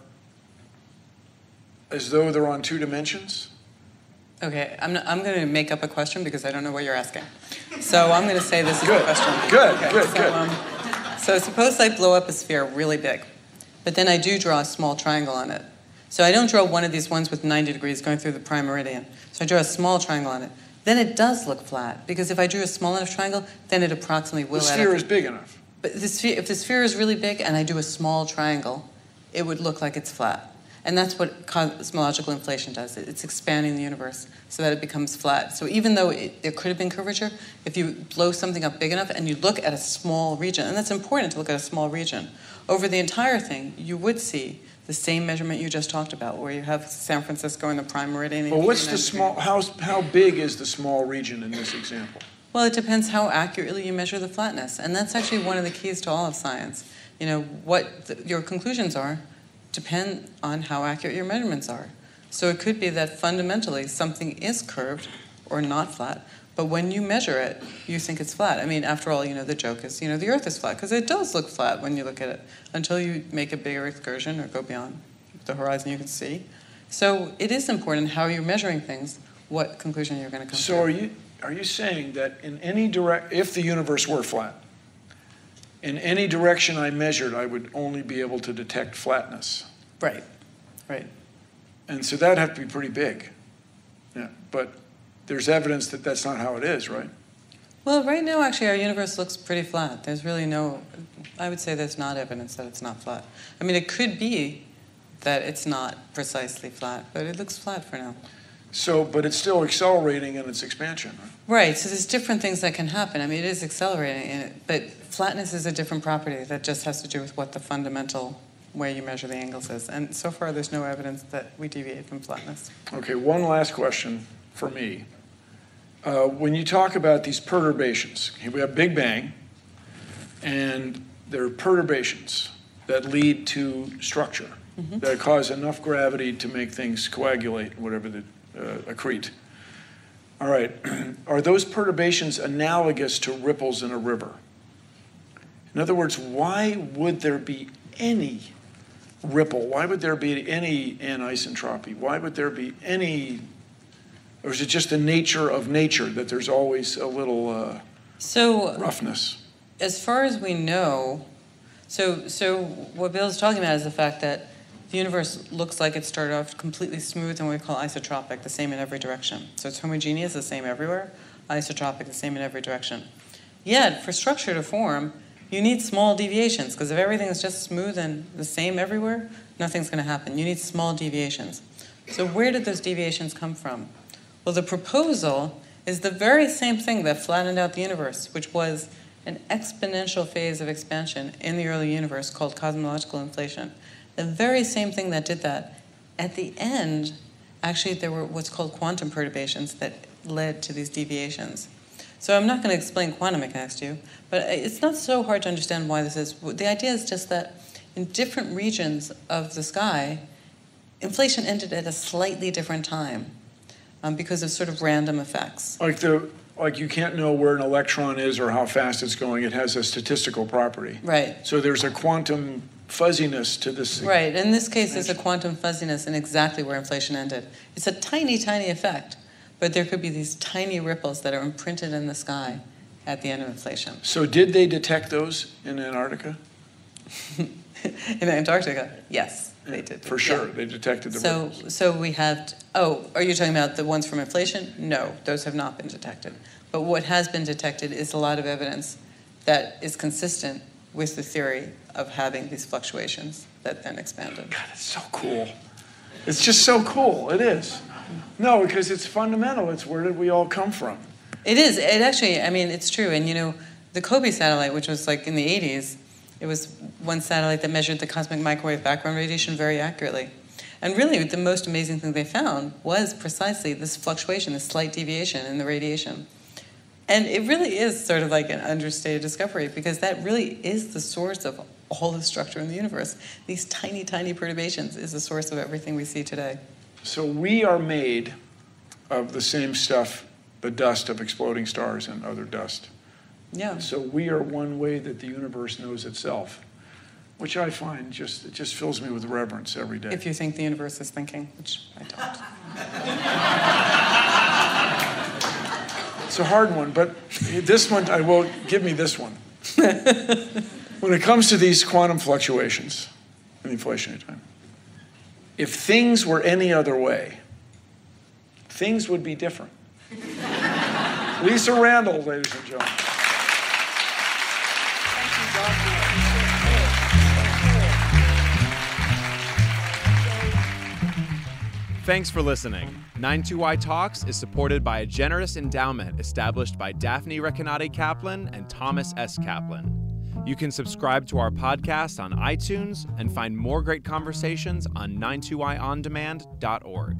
as though they're on two dimensions. Okay, I'm, I'm going to make up a question because I don't know what you're asking. So I'm going to say this is good. a question. Good, okay, good, so, good. Um, so suppose I blow up a sphere really big, but then I do draw a small triangle on it. So I don't draw one of these ones with 90 degrees going through the prime meridian. So I draw a small triangle on it. Then it does look flat because if I drew a small enough triangle, then it approximately will. The sphere is big enough. But the sphere, if the sphere is really big and I do a small triangle, it would look like it's flat. And that's what cosmological inflation does. It's expanding the universe so that it becomes flat. So even though it, there could have been curvature, if you blow something up big enough and you look at a small region, and that's important to look at a small region, over the entire thing, you would see the same measurement you just talked about, where you have San Francisco in the prime meridian. Well, what's the small? How how big is the small region in this example? Well, it depends how accurately you measure the flatness, and that's actually one of the keys to all of science. You know, what the, your conclusions are depend on how accurate your measurements are. So it could be that fundamentally something is curved or not flat, but when you measure it, you think it's flat. I mean, after all, you know, the joke is, you know, the Earth is flat because it does look flat when you look at it until you make a bigger excursion or go beyond the horizon you can see. So it is important how you're measuring things, what conclusion you're going to come so to. So are you are you saying that in any direct, if the universe were flat, in any direction I measured, I would only be able to detect flatness? Right, right. And so that'd have to be pretty big. Yeah, but there's evidence that that's not how it is, right? Well, right now, actually, our universe looks pretty flat. There's really no, I would say there's not evidence that it's not flat. I mean, it could be that it's not precisely flat, but it looks flat for now. So, but it's still accelerating in its expansion, right? Right, so there's different things that can happen. I mean, it is accelerating, but flatness is a different property that just has to do with what the fundamental way you measure the angles is. And so far, there's no evidence that we deviate from flatness. Okay, one last question for me. Uh, when you talk about these perturbations, we have Big Bang, and there are perturbations that lead to structure mm-hmm. that cause enough gravity to make things coagulate, whatever the uh, accrete. All right, [CLEARS THROAT] are those perturbations analogous to ripples in a river? In other words, why would there be any ripple? Why would there be any anisotropy? Why would there be any or is it just the nature of nature that there's always a little uh, so roughness? As far as we know, so so what Bill's talking about is the fact that the universe looks like it started off completely smooth and we call isotropic, the same in every direction. So it's homogeneous, the same everywhere, isotropic, the same in every direction. Yet, for structure to form, you need small deviations because if everything is just smooth and the same everywhere, nothing's going to happen. You need small deviations. So, where did those deviations come from? Well, the proposal is the very same thing that flattened out the universe, which was an exponential phase of expansion in the early universe called cosmological inflation. The very same thing that did that. At the end, actually, there were what's called quantum perturbations that led to these deviations. So I'm not going to explain quantum mechanics to you, but it's not so hard to understand why this is. The idea is just that in different regions of the sky, inflation ended at a slightly different time um, because of sort of random effects. Like the like you can't know where an electron is or how fast it's going. It has a statistical property. Right. So there's a quantum fuzziness to this. Right. In this case, there's a quantum fuzziness in exactly where inflation ended. It's a tiny, tiny effect, but there could be these tiny ripples that are imprinted in the sky at the end of inflation. So did they detect those in Antarctica? [LAUGHS] in Antarctica, yes. They did. For sure, yeah. they detected the so, ripples. So we have, oh, are you talking about the ones from inflation? No, those have not been detected. But what has been detected is a lot of evidence that is consistent with the theory of having these fluctuations that then expanded. God, it's so cool. It's just so cool. It is. No, because it's fundamental. It's where did we all come from? It is. It actually, I mean, it's true. And you know, the COBE satellite, which was like in the 80s, it was one satellite that measured the cosmic microwave background radiation very accurately. And really, the most amazing thing they found was precisely this fluctuation, this slight deviation in the radiation. And it really is sort of like an understated discovery because that really is the source of all the structure in the universe. These tiny, tiny perturbations is the source of everything we see today. So we are made of the same stuff, the dust of exploding stars and other dust. Yeah. So we are one way that the universe knows itself, which I find just it just fills me with reverence every day. If you think the universe is thinking, which I don't. [LAUGHS] it's a hard one, but this one I will give me this one. [LAUGHS] when it comes to these quantum fluctuations inflationary time, if things were any other way, things would be different. [LAUGHS] Lisa Randall, ladies and gentlemen. Thanks for listening. 92Y Talks is supported by a generous endowment established by Daphne Recanati Kaplan and Thomas S. Kaplan. You can subscribe to our podcast on iTunes and find more great conversations on 92yondemand.org.